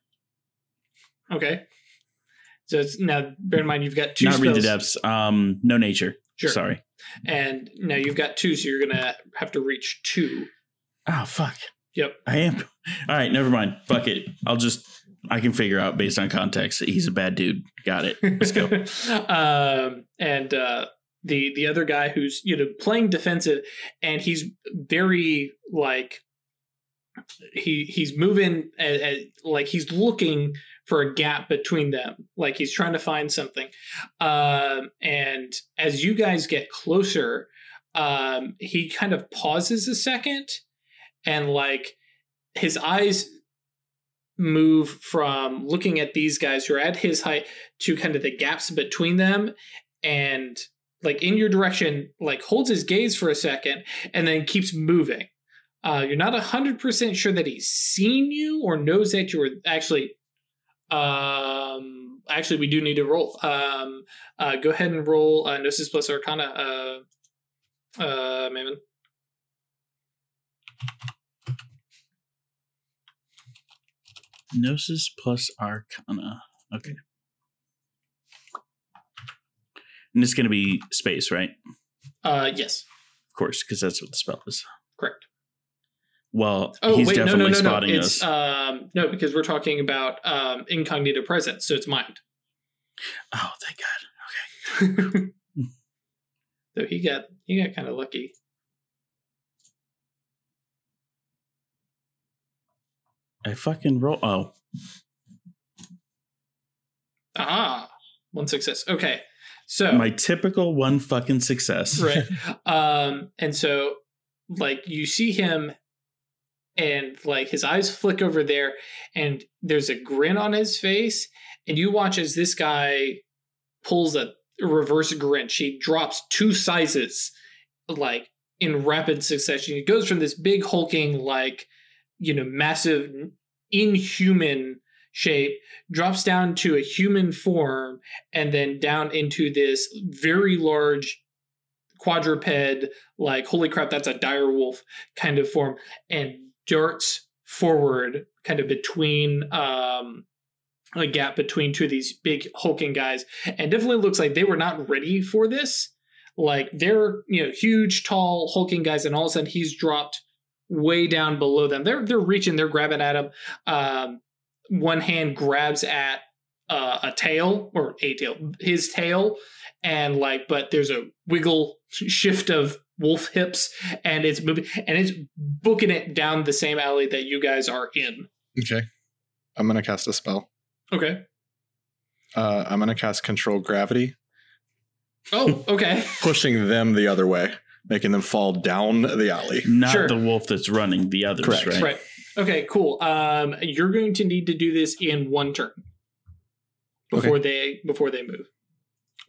Okay. So it's, now bear in mind you've got two Not read the depths. Um, no nature. Sure. Sorry. And now you've got two, so you're gonna have to reach two. Oh fuck. Yep. I am. All right, never mind. Fuck it. I'll just. I can figure out based on context. that He's a bad dude. Got it. Let's go. um, and uh, the the other guy who's you know playing defensive, and he's very like he he's moving at, at, like he's looking for a gap between them, like he's trying to find something. Um, and as you guys get closer, um, he kind of pauses a second, and like his eyes move from looking at these guys who are at his height to kind of the gaps between them and like in your direction like holds his gaze for a second and then keeps moving uh, you're not 100% sure that he's seen you or knows that you were actually um actually we do need to roll um uh go ahead and roll uh gnosis plus arcana uh uh Mammon. Gnosis plus Arcana. Okay. And it's going to be space, right? uh yes Of course, because that's what the spell is. correct Well, Oh he's wait, no, no, definitely no, no. spotting It's us. um no because we're talking about um incognito presence, so it's mind. oh, thank God. Okay. so he got he got kind of lucky. I fucking roll. Oh, Ah, one success. Okay, so my typical one fucking success. right, um, and so like you see him, and like his eyes flick over there, and there's a grin on his face, and you watch as this guy pulls a reverse Grinch. He drops two sizes, like in rapid succession. He goes from this big hulking, like you know, massive, inhuman shape, drops down to a human form, and then down into this very large quadruped, like, holy crap, that's a dire wolf kind of form, and darts forward kind of between um a gap between two of these big hulking guys and definitely looks like they were not ready for this. Like they're you know huge tall hulking guys and all of a sudden he's dropped way down below them. They're they're reaching they're grabbing at him. Um one hand grabs at uh, a tail or a tail his tail and like but there's a wiggle shift of wolf hips and it's moving and it's booking it down the same alley that you guys are in Okay. I'm gonna cast a spell. okay Uh, I'm gonna cast control gravity, oh okay pushing them the other way, making them fall down the alley. Not Sure. the wolf that's running, the others, Correct. right? right okay cool um you're going to need to do this in one turn before they before they move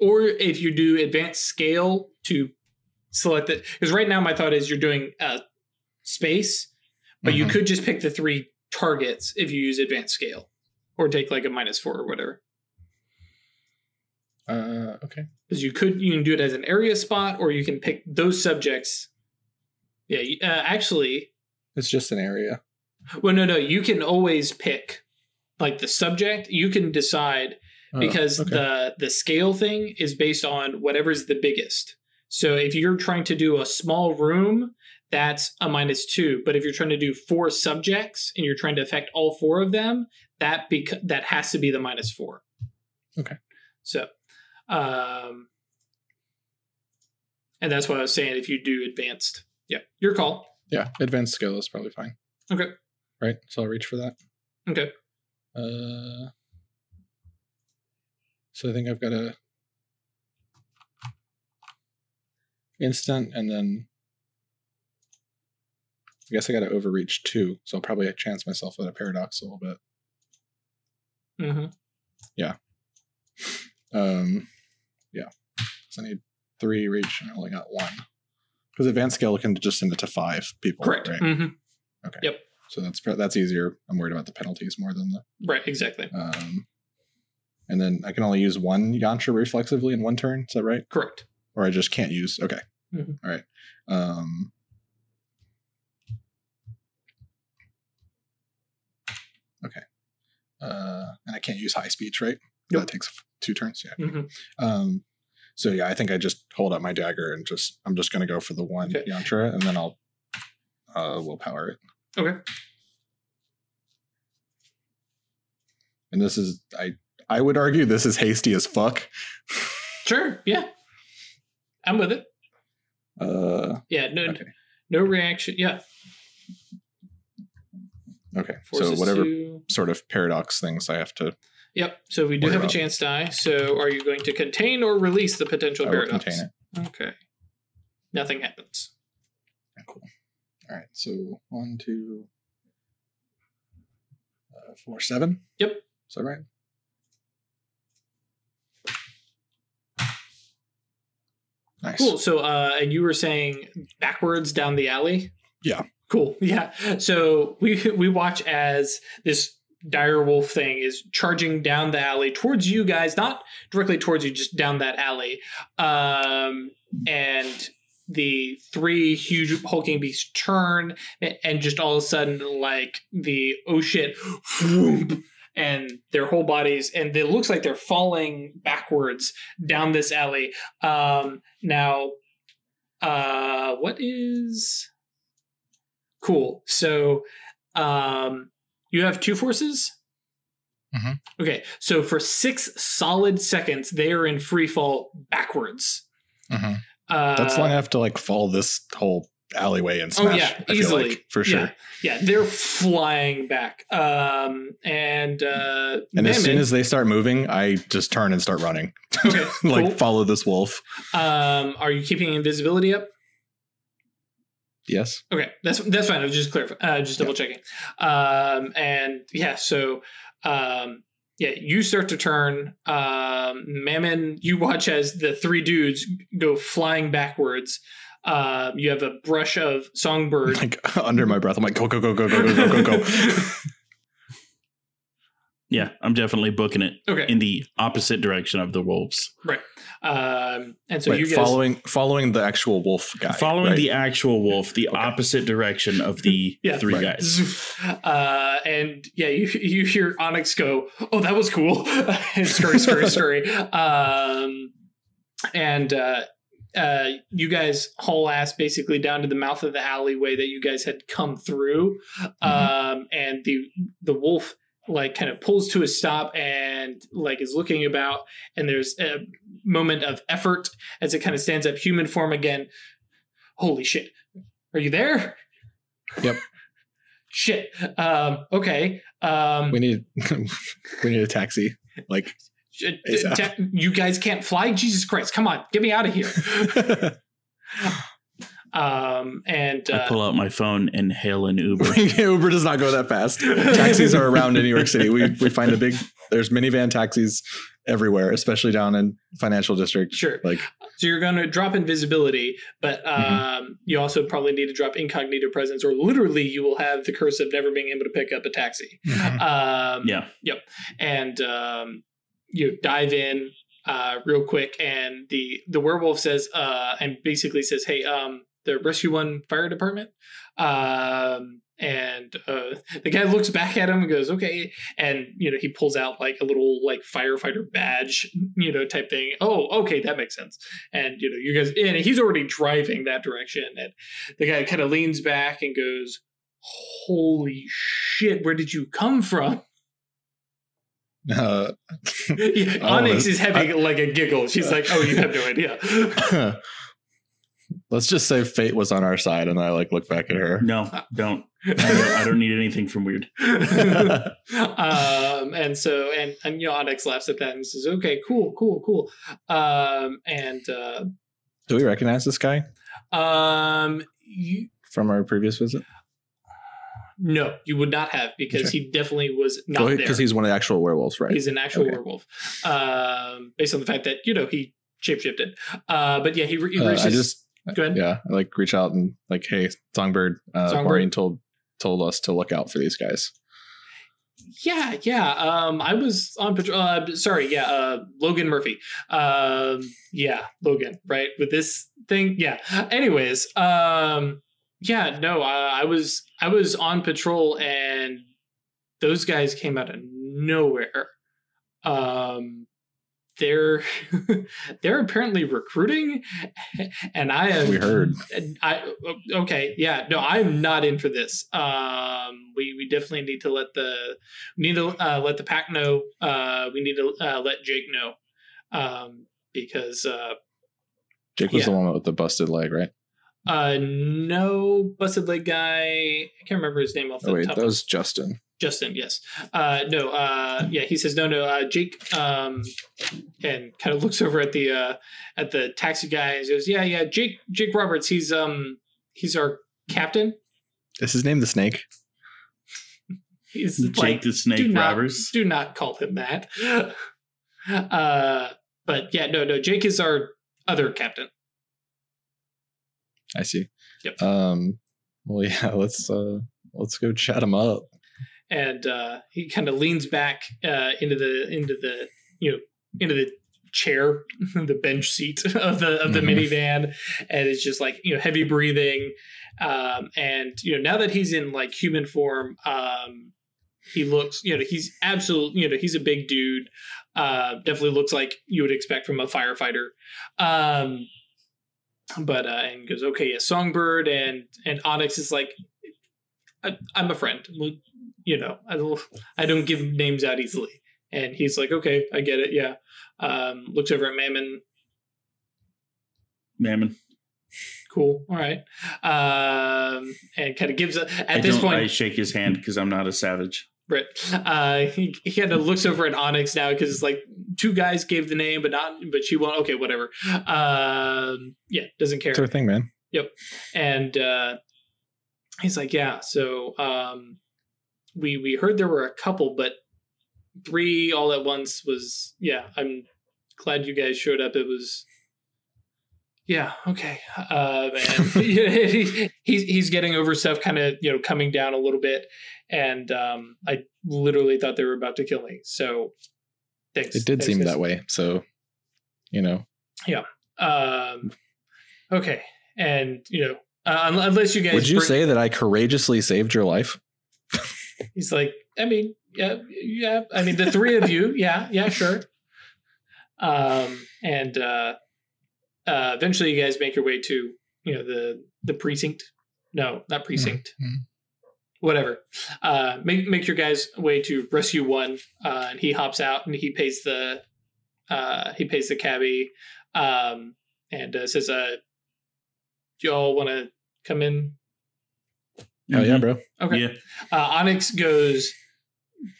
or if you do advanced scale to select it because right now my thought is you're doing uh space but you Mhm. could just pick the three targets if you use advanced scale or take like a minus four or whatever Uh, okay. because you could you can do it as an area spot or you can pick those subjects yeah uh, actually It's just an area. well no no you can always pick like the subject you can decide Oh, because okay. the the scale thing is based on whatever's the biggest so if you're trying to do a small room that's a minus two but if you're trying to do four subjects and you're trying to affect all four of them that bec- that has to be the minus four Okay. so um and that's what i was saying if you do advanced yeah your call yeah, advanced skill is probably fine. Okay. Right. So I'll reach for that. okay Uh, so I think I've got a instant, and then I guess I got to overreach two. So I'll probably chance myself at a paradox a little bit. hmm Yeah. Um, yeah. So I need three reach, and I only got one. Because advanced scale can just send it to five people. correct Right. hmm Okay. Yep. So that's that's easier. I'm worried about the penalties more than the. right exactly Um, and then I can only use one yantra reflexively in one turn. Is that right? correct Or I just can't use. Okay. Mhm. All right. Um, okay. Uh, and I can't use high speech, right? Nope. That takes two turns. Yeah. hmm Um, so yeah, I think I just hold up my dagger and just I'm just gonna go for the one Okay. yantra, and then I'll uh willpower it. Okay. And this is I I would argue this is hasty as fuck. Sure. Yeah. I'm with it. Uh, Yeah. No. okay. No reaction. Yeah. Okay. Forces so whatever to- sort of paradox things I have to, Yep. So we do have a about. chance die. So are you going to contain or release the potential I paradox? contain it. Okay. Nothing happens. Cool. All right. So one, two, uh, four, seven. Yep. Is that right? Nice. Cool. So, uh, and you were saying backwards down the alley. Yeah. Cool. Yeah. So we we watch as this dire wolf thing is charging down the alley towards you guys, not directly towards you, just down that alley. Um, and the three huge hulking beasts turn, and just all of a sudden, like the oh shit, and their whole bodies, and it looks like they're falling backwards down this alley. Um, now, uh, what is cool? So, um, you have two forces. Mhm. Okay, so for six solid seconds, they are in free fall backwards. Mhm. Uh, That's long enough to like fall this whole alleyway and Oh smash. yeah, I feel easily like, for sure. Yeah, yeah, they're flying back. Um, and uh, And as soon as they start moving, I just turn and start running. Okay, like cool. follow this wolf. um, are you keeping invisibility up? Yes. Okay, that's that's fine. I was just clarifying, uh, just double checking. Um, and yeah, so um, yeah, you start to turn. Um, Mammon, you watch as the three dudes go flying backwards. Um, you have a brush of songbird. Like under my breath, I'm like, go, go, go, go, go, go, go, go, go. Yeah, I'm definitely booking it Okay. in the opposite direction of the wolves. Right. Um, and so Wait, you guys following following the actual wolf guy. Following right? the actual wolf, the Okay. opposite direction of the Yeah. three Right. guys. Uh, and yeah, you you hear Onyx go, "Oh, that was cool!" and scurry, scurry, scurry. Um, and uh, uh, you guys haul ass basically down to the mouth of the alleyway that you guys had come through. Um, and the the wolf like kind of pulls to a stop and like is looking about and there's a moment of effort as it kind of stands up human form again holy shit are you there Yep. shit um okay um we need we need a taxi. Like j- ASAP. you guys can't fly jesus christ come on get me out of here um and I uh, pull out my phone and hail an Uber. Uber does not go that fast. Taxis are around in New York City. We we find a big there's minivan taxis everywhere, especially down in financial district. sure Like So you're going to drop invisibility, but um, Mm-hmm. you also probably need to drop incognito presence, or literally you will have the curse of never being able to pick up a taxi. Um, Yeah. Yep. And um, you dive in uh, real quick, and the the werewolf says, uh, and basically says, "Hey, um, the rescue one fire department." Um, and uh, the guy looks back at him and goes, "Okay," and you know he pulls out like a little like firefighter badge, you know, type thing. Oh, okay, that makes sense. And you know, you guys, and he's already driving that direction, and the guy kind of leans back and goes, "Holy shit, where did you come from?" Uh, Yeah, Onyx is having like a giggle. She's like, "Oh, you have no idea." let's just say fate was on our side, and I like look back at her. No, don't. I don't, I don't need anything from weird. um, and so, and and you know, Onyx laughs at that and says, "Okay, cool, cool, cool." Um, and uh, Do we recognize this guy um, you, from our previous visit? No, you would not have because Okay. he definitely was not there. Because he's one of the actual werewolves, right? He's an actual Okay. werewolf, um, based on the fact that you know he shapeshifted. Uh, but yeah, he, he Uh, reaches. I just go ahead. yeah, I like reach out and like, hey, Songbird, uh, Songbird? Maureen told told us to look out for these guys. Yeah, yeah. Um, I was on patrol. Uh, sorry, yeah. Uh, Logan Murphy. Um, yeah, Logan. Right with this thing. Yeah. Anyways, um, yeah. No, uh, I was I was on patrol, and those guys came out of nowhere. Um, they're they're apparently recruiting, and I am We heard. I okay, yeah, no, I'm not in for this. Um, we we definitely need to let the we need to uh, let the pack know. Uh, we need to uh, let Jake know, um, because uh, Jake was Yeah. the one with the busted leg, right? Uh, no busted leg guy. I can't remember his name off the Oh wait, top. that of- was Justin. Justin, yes. Uh, no, uh, yeah, he says no, no. Uh, Jake, um, and kind of looks over at the uh, at the taxi guy and goes, yeah, yeah, Jake, Jake Roberts. He's um, he's our captain. Is his name the Snake? He's Jake like, the do Snake not, Roberts. do not call him that. uh, but yeah, no, no. Jake is our other captain. I see. Yep. Um. Well, yeah. Let's uh let's go chat him up. and uh, he kind of leans back uh, into the into the you know into the chair, the bench seat of the of the Mhm. minivan, and it's just like you know heavy breathing, um, and you know now that he's in like human form, um, he looks you know he's absolute you know he's a big dude, uh, definitely looks like you would expect from a firefighter. Um, but uh, and goes okay, yeah, Songbird and and Onyx is like, I, I'm a friend. You know, I don't, I don't give names out easily. And he's like, okay, I get it. Yeah. Um, looks over at Mammon. Mammon. Cool. All right. Um, and kind of gives a, at I this don't, I shake his hand because I'm not a savage. Britt, uh, he, he kind of looks over at Onyx now because it's like two guys gave the name, but not, but she won't. Okay, whatever. Um, yeah, doesn't care. It's our thing, man. Yep. And uh, he's like, "Yeah." So um, we we heard there were a couple, but three all at once was yeah. I'm glad you guys showed up. It was Yeah. Okay. Uh, man, he, he's he's getting over stuff, kind of you know coming down a little bit, and um, I literally thought they were about to kill me. So, thanks. It did Thanks, seem guys. that way. So, you know, Yeah. Um, okay, and you know, uh, unless you guys would you bring- say that I courageously saved your life? he's like, I mean, yeah, yeah. I mean, the three of you, yeah, yeah, sure. Um, and uh, uh, eventually, you guys make your way to you know the the precinct. No, not precinct. Mhm. Whatever. Uh, make make your guys way to rescue one, uh, and he hops out and he pays the uh, he pays the cabbie, um, and uh, says, uh, "Do y'all want to come in Oh yeah, bro. Okay. Yeah. Uh, Onyx goes,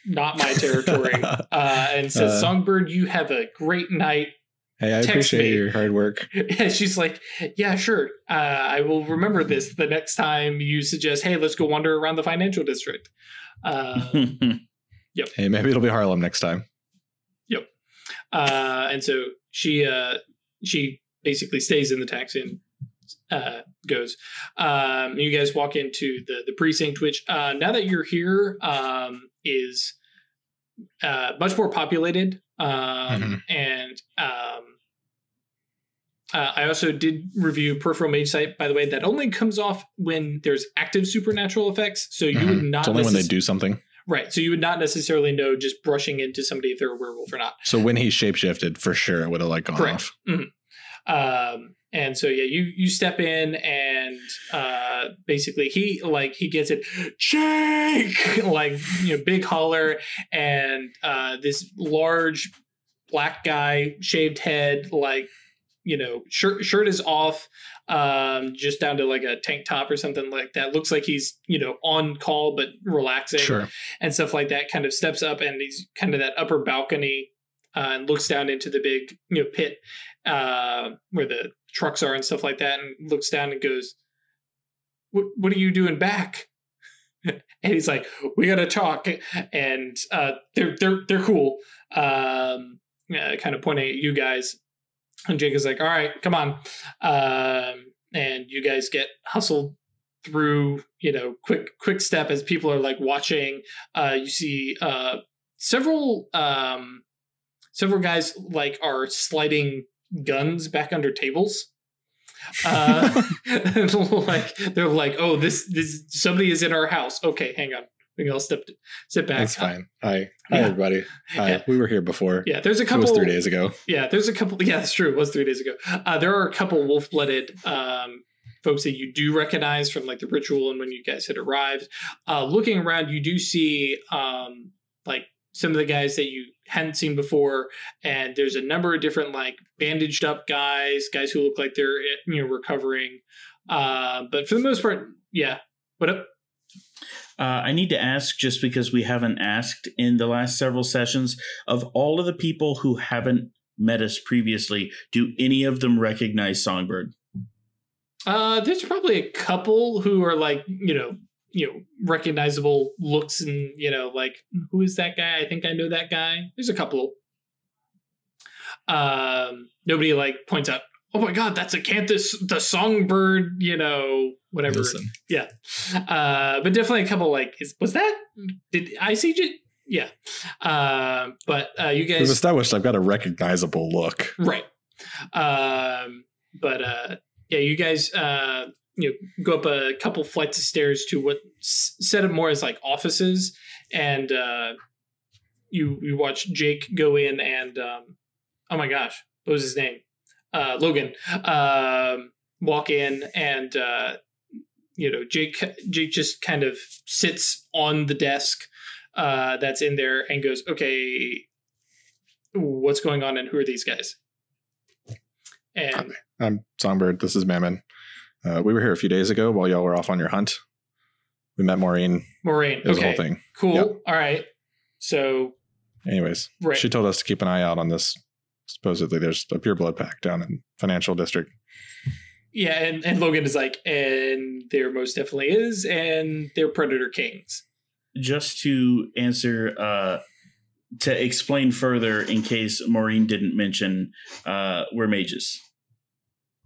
not my territory, uh, and says, Uh, Songbird, you have a great night. Hey, I Text appreciate me. your hard work. And she's like, yeah, sure. Uh, I will remember this the next time you suggest, hey, let's go wander around the financial district. Uh, yep. Hey, maybe it'll be Harlem next time. Yep. Uh, and so she uh, she basically stays in the taxi and uh, goes. Um, you guys walk into the the precinct, which uh, now that you're here um, is uh, much more populated, um, Mhm. and um, uh, I also did review Peripheral Mage Sight, by the way. That only comes off when there's active supernatural effects, so you would Mhm. not It's only when they do something. right. So you would not necessarily know just brushing into somebody if they're a werewolf or not. So when he shapeshifted, for sure, it would have like gone Correct. off. um and so yeah you you step in and uh basically he like he gets it jake like you know big holler and uh this large black guy shaved head like you know shirt shirt is off um just down to like a tank top or something like that. Looks like he's you know on call but relaxing Sure. and stuff like that kind of steps up and he's kind of that upper balcony uh, and looks down into the big you know pit uh, where the trucks are and stuff like that and looks down and goes what what are you doing back? And he's like we gotta talk. And uh, they're they're they're cool. Um, uh, kind of pointing at you guys and Jake is like all right come on. Um, and you guys get hustled through you know quick quick step as people are like watching. Uh you see uh several um several guys like are sliding guns back under tables. Uh like they're like oh this this somebody is in our house. Okay hang on we can all step sit back That's fine. Hi. Hi, Yeah. everybody. Hi. Yeah. We were here before. yeah there's a It couple was three days ago. yeah, there's a couple. Yeah, that's true. It was three days ago. Uh, there are a couple wolf blooded um, folks that you do recognize from like the ritual and when you guys had arrived. Uh, looking around, you do see um, like some of the guys that you hadn't seen before, and there's a number of different like bandaged up guys, guys who look like they're you know recovering. Uh, but for the most part, yeah. What up? Uh, I need to ask just because we haven't asked in the last several sessions of all of the people who haven't met us previously, do any of them recognize Songbird? Uh, there's probably a couple who are like, you know, you know, recognizable looks and you know, like who is that guy? I think I know that guy. There's a couple. Um, nobody like points out. Oh my god, that's a Acanthus, the songbird. You know, whatever. Listen. Yeah. Uh, but definitely a couple like, is was that? Did I see you? Yeah. Uh, but uh, you We've guys established I've got a recognizable look. right um but uh yeah you guys uh you know go up a couple flights of stairs to what s- set up more as like offices and uh you you watch jake go in and um oh my gosh what was his name uh logan um walk in and uh you know jake jake just kind of sits on the desk uh that's in there and goes okay what's going on and who are these guys and I'm Songbird. This is Mammon. Uh, we were here a few days ago while y'all were off on your hunt. We met Maureen. Maureen. It was Okay, the whole thing. cool. Yep. All right. So Anyways, right. she told us to keep an eye out on this. Supposedly, there's a pure blood pack down in Financial District. yeah, and, and Logan is like, and there most definitely is, and they're Predator Kings. Just to answer, uh, to explain further, in case Maureen didn't mention, uh, we're mages.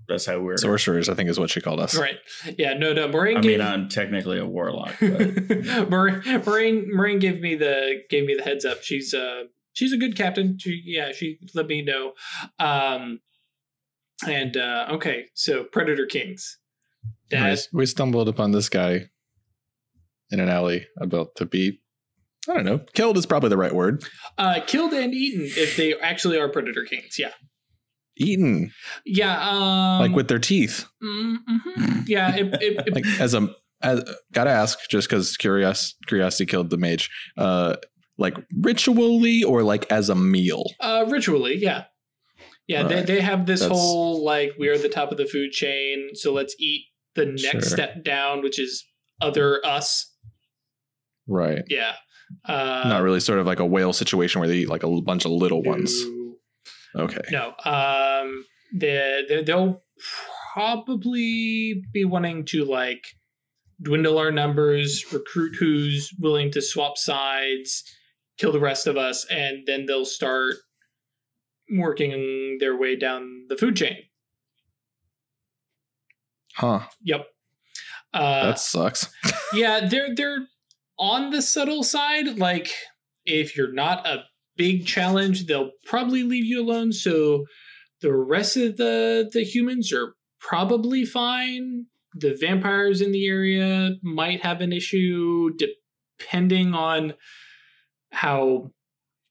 That's how we're. Sorcerers, I think, is what she called us. Right. Yeah. No. No. Maureen. I gave. mean, I'm technically a warlock, but Maureen, Moraine, Moraine gave me the gave me the heads up. She's uh she's a good captain. She yeah she let me know. Um, and uh okay, so Predator Kings. Dad, We, we stumbled upon this guy in an alley about to be, I don't know, killed is probably the right word. uh, killed and eaten if they actually are Predator Kings. Yeah. Eaten, Yeah. Um, like with their teeth. mhm. Yeah. It, it, it, Like as a, as, gotta ask, just because curious, curiosity killed the mage. Uh, like ritually or like as a meal. Uh, ritually, yeah, yeah. They Right. they have this That's- whole like we're the top of the food chain, so let's eat the next Sure. step down, which is other us. Right. Yeah. Uh, Not really sort of like a whale situation where they eat like a bunch of little ones. Okay. No. Um. They they- they'll probably be wanting to like dwindle our numbers, recruit who's willing to swap sides, kill the rest of us, and then they'll start working their way down the food chain. Huh. Yep. Uh, That sucks. yeah, they're they're on the subtle side. Like if you're not a big challenge, they'll probably leave you alone. So the rest of the the humans are probably fine. The vampires in the area might have an issue depending on how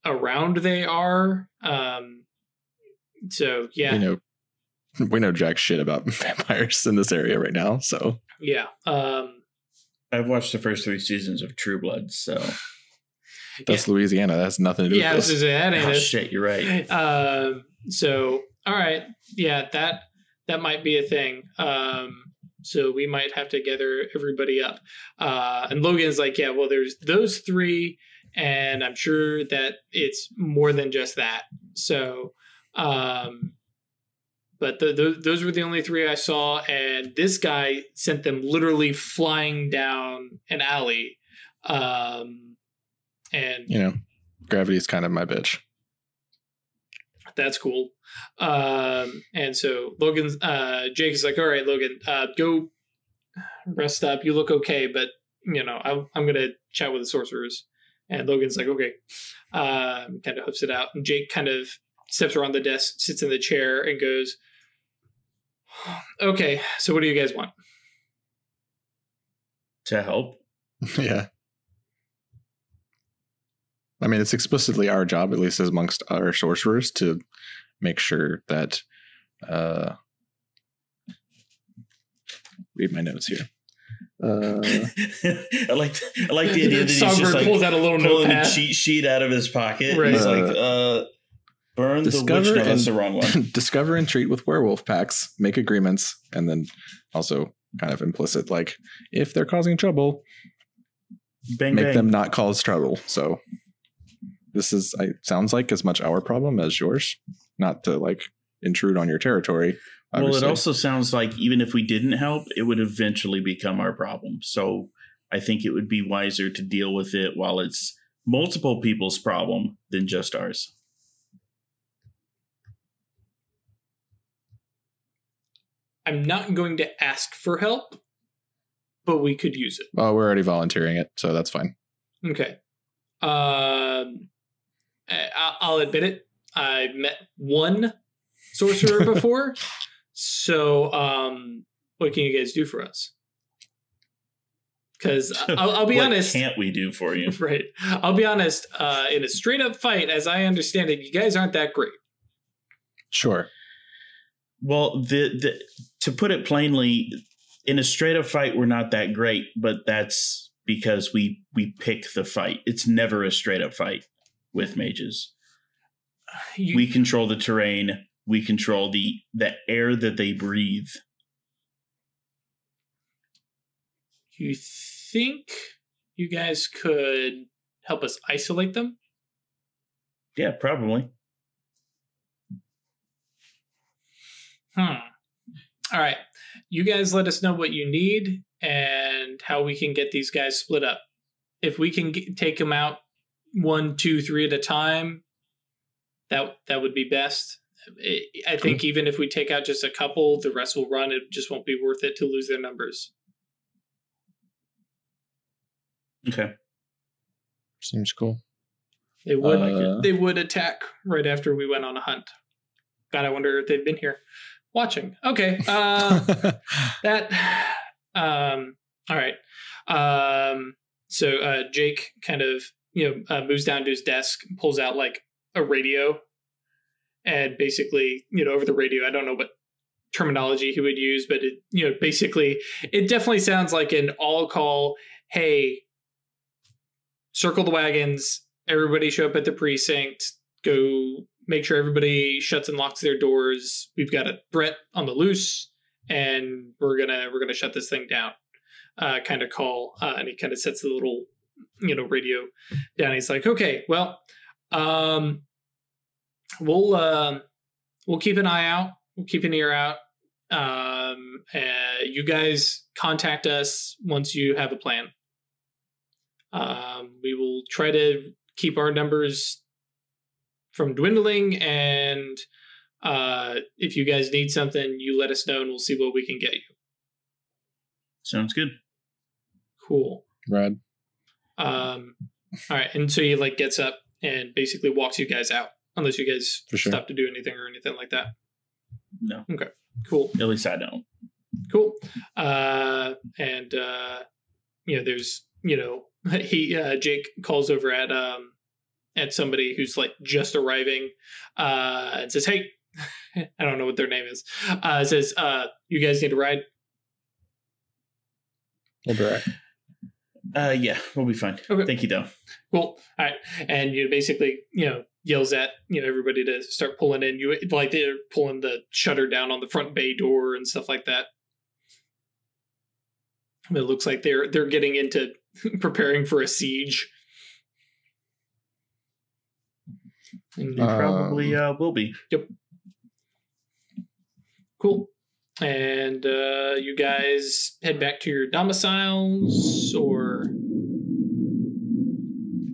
around they are. Um so yeah. We know we know jack shit about vampires in this area right now. So Yeah. Um I've watched the first three seasons of True Blood, so that's Louisiana. That's nothing to do yeah, I with was this. gonna say, that ain't oh, it. shit, you're right. Um, so all right, yeah, that that might be a thing. Um, so we might have to gather everybody up. Uh, and Logan's like, yeah, well, there's those three, and I'm sure that it's more than just that. So, um, but the, the, those were the only three I saw, and this guy sent them literally flying down an alley. Um, and You know, gravity is kind of my bitch. that's cool. Um, and so Logan's uh, Jake is like, all right, Logan, uh, go rest up. You look okay, but you know, I'm, I'm gonna chat with the sorcerers. And Logan's like, okay, um, kind of hoofs it out. And Jake kind of steps around the desk, sits in the chair, and goes, okay, so what do you guys want? To help. yeah. I mean, it's explicitly our job, at least as amongst our sorcerers, to make sure that. Uh, read my notes here. Uh, I like I like the idea that he's Songbird just like pulls out a little pulling notepad. a cheat sheet out of his pocket. Right. He's Uh, like, uh, burn the witch. discover No, that's and- the wrong one. discover and treat with werewolf packs, make agreements, and then also kind of implicit like if they're causing trouble, Bang make bang. them not cause trouble. So this is I sounds like as much our problem as yours, not to like intrude on your territory. Well, it obviously. also sounds like even if we didn't help, it would eventually become our problem. So I think it would be wiser to deal with it while it's multiple people's problem than just ours. I'm not going to ask for help, but we could use it. well, we're already volunteering it, so that's fine. Okay. Um, I- I'll admit it. I've met one sorcerer before. So, um, what can you guys do for us? Because I'll, I'll be what honest. can't we do for you? Right. I'll be honest. Uh, in a straight up fight, as I understand it, you guys aren't that great. Sure. Well, the, the to put it plainly, in a straight up fight, we're not that great, but that's because we we pick the fight. It's never a straight up fight with mages. You, we control the terrain. We control the the air that they breathe. you think you guys could help us isolate them? Yeah, probably. Hmm. All right. You guys let us know what you need and how we can get these guys split up. If we can get, take them out one, two, three at a time, that that would be best. I I think even if we take out just a couple, the rest will run. It just won't be worth it to lose their numbers. Okay. Seems cool. They would Uh, they would attack right after we went on a hunt. God, I wonder if they've been here watching. Okay, uh, that um, all right. Um, so uh, Jake kind of you know uh, moves down to his desk, pulls out like a radio, and basically you know over the radio. I don't know what terminology he would use, but it you know basically it definitely sounds like an all call. Hey, circle the wagons. Everybody show up at the precinct. Go make sure everybody shuts and locks their doors. We've got a threat on the loose, and we're gonna we're gonna shut this thing down. Uh, kind of call, uh, and he kind of sets the little you know radio down. He's like, okay, well, um, we'll um we'll keep an eye out. We'll keep an ear out. Um, uh, you guys contact us once you have a plan. Um, we will try to keep our numbers from dwindling, and uh, if you guys need something, you let us know, and we'll see what we can get you. Sounds good. Cool. Rad. Um, all right, and so he like gets up and basically walks you guys out, unless you guys For sure. stop to do anything or anything like that. No, Okay. Cool. at least I don't. cool uh and uh you know there's you know he uh jake calls over at um at somebody who's like just arriving uh and says hey i don't know what their name is uh says uh you guys need a ride We'll be right. Uh, yeah, we'll be fine. Okay. Thank you, though. cool all right and you basically you know yells at you know everybody to start pulling in you like they're pulling the shutter down on the front bay door and stuff like that it looks like they're they're getting into preparing for a siege and You probably uh, will be. Yep. Cool. And uh, you guys head back to your domiciles, or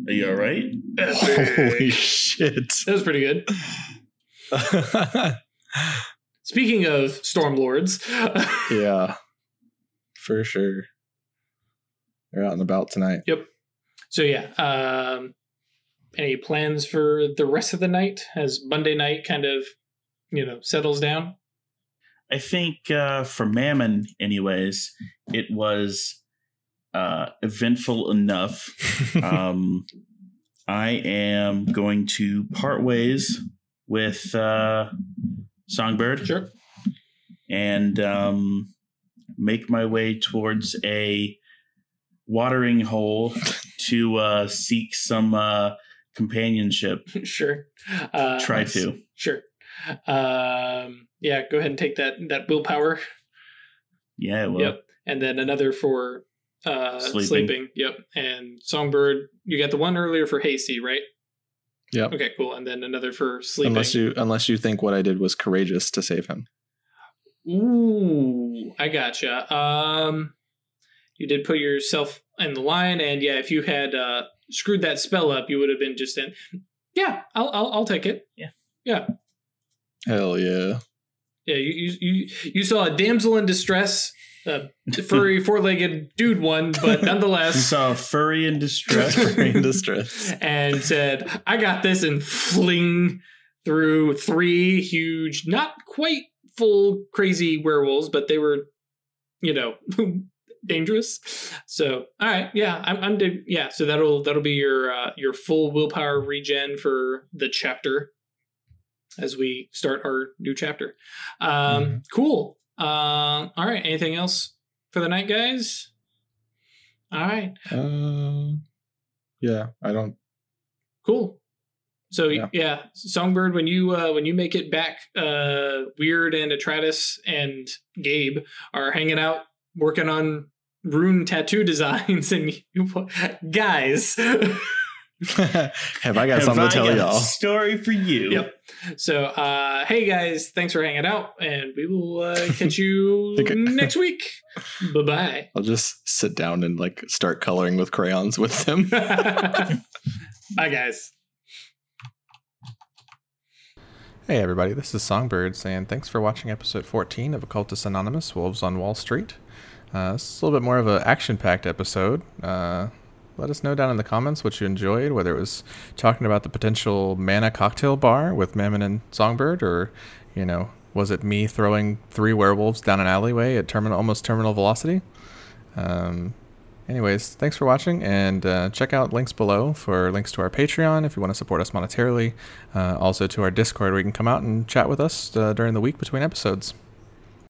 Are you all right? Holy shit. that was pretty good. Speaking of storm lords, yeah. For sure. They're out and about tonight. Yep. So yeah. Um, any plans for the rest of the night as Monday night kind of, you know, settles down? I think uh, for Mammon, anyways, it was uh, eventful enough. um, I am going to part ways with uh, Songbird Sure. and um, make my way towards a watering hole to uh, seek some uh, companionship. sure. Uh, Try to. Sure. Um, yeah, go ahead and take that that willpower. Yeah, well, Yep. And then another for uh, sleeping. Sleeping. Yep. And Songbird, you got the one earlier for Hasty, right? Yep. Okay, cool. And then another for sleeping. Unless you unless you think what I did was courageous to save him. Ooh, I gotcha. Um, you did put yourself in the line, and yeah, if you had uh, screwed that spell up, you would have been just in. Yeah, I'll I'll, I'll take it. Yeah. Yeah. Hell yeah. Yeah, you you you, you saw a damsel in distress, a furry four-legged dude one, but you nonetheless. saw a furry in distress. Very in distress. and said, I got this, and fling through three huge, not quite full crazy werewolves, but they were, you know, dangerous. So, all right, yeah, I'm, I'm dig- yeah. So that'll that'll be your uh, your full willpower regen for the chapter as we start our new chapter. Um, Cool. Um, all right. Anything else for the night, guys? All right. Uh, yeah, I don't. Cool. So yeah. Yeah. Songbird, when you uh, when you make it back, uh, Weird and Atratus and Gabe are hanging out working on rune tattoo designs, and you guys. Have I got Have something I to tell got y'all? story for you. Yep. So uh, hey guys, thanks for hanging out, and we will uh, catch you next week. Bye bye. I'll just sit down and like start coloring with crayons with them. bye guys. Hey everybody, this is Songbird saying thanks for watching episode 14 of Occultus Anonymous Wolves on Wall Street. Uh, this is a little bit more of an action packed episode. Uh, let us know down in the comments what you enjoyed, whether it was talking about the potential mana cocktail bar with Mammon and Songbird, or, you know, was it me throwing three werewolves down an alleyway at terminal, almost terminal velocity? Um, anyways, thanks for watching, and uh, check out links below for links to our Patreon if you want to support us monetarily. Uh, also to our Discord where you can come out and chat with us uh, during the week between episodes.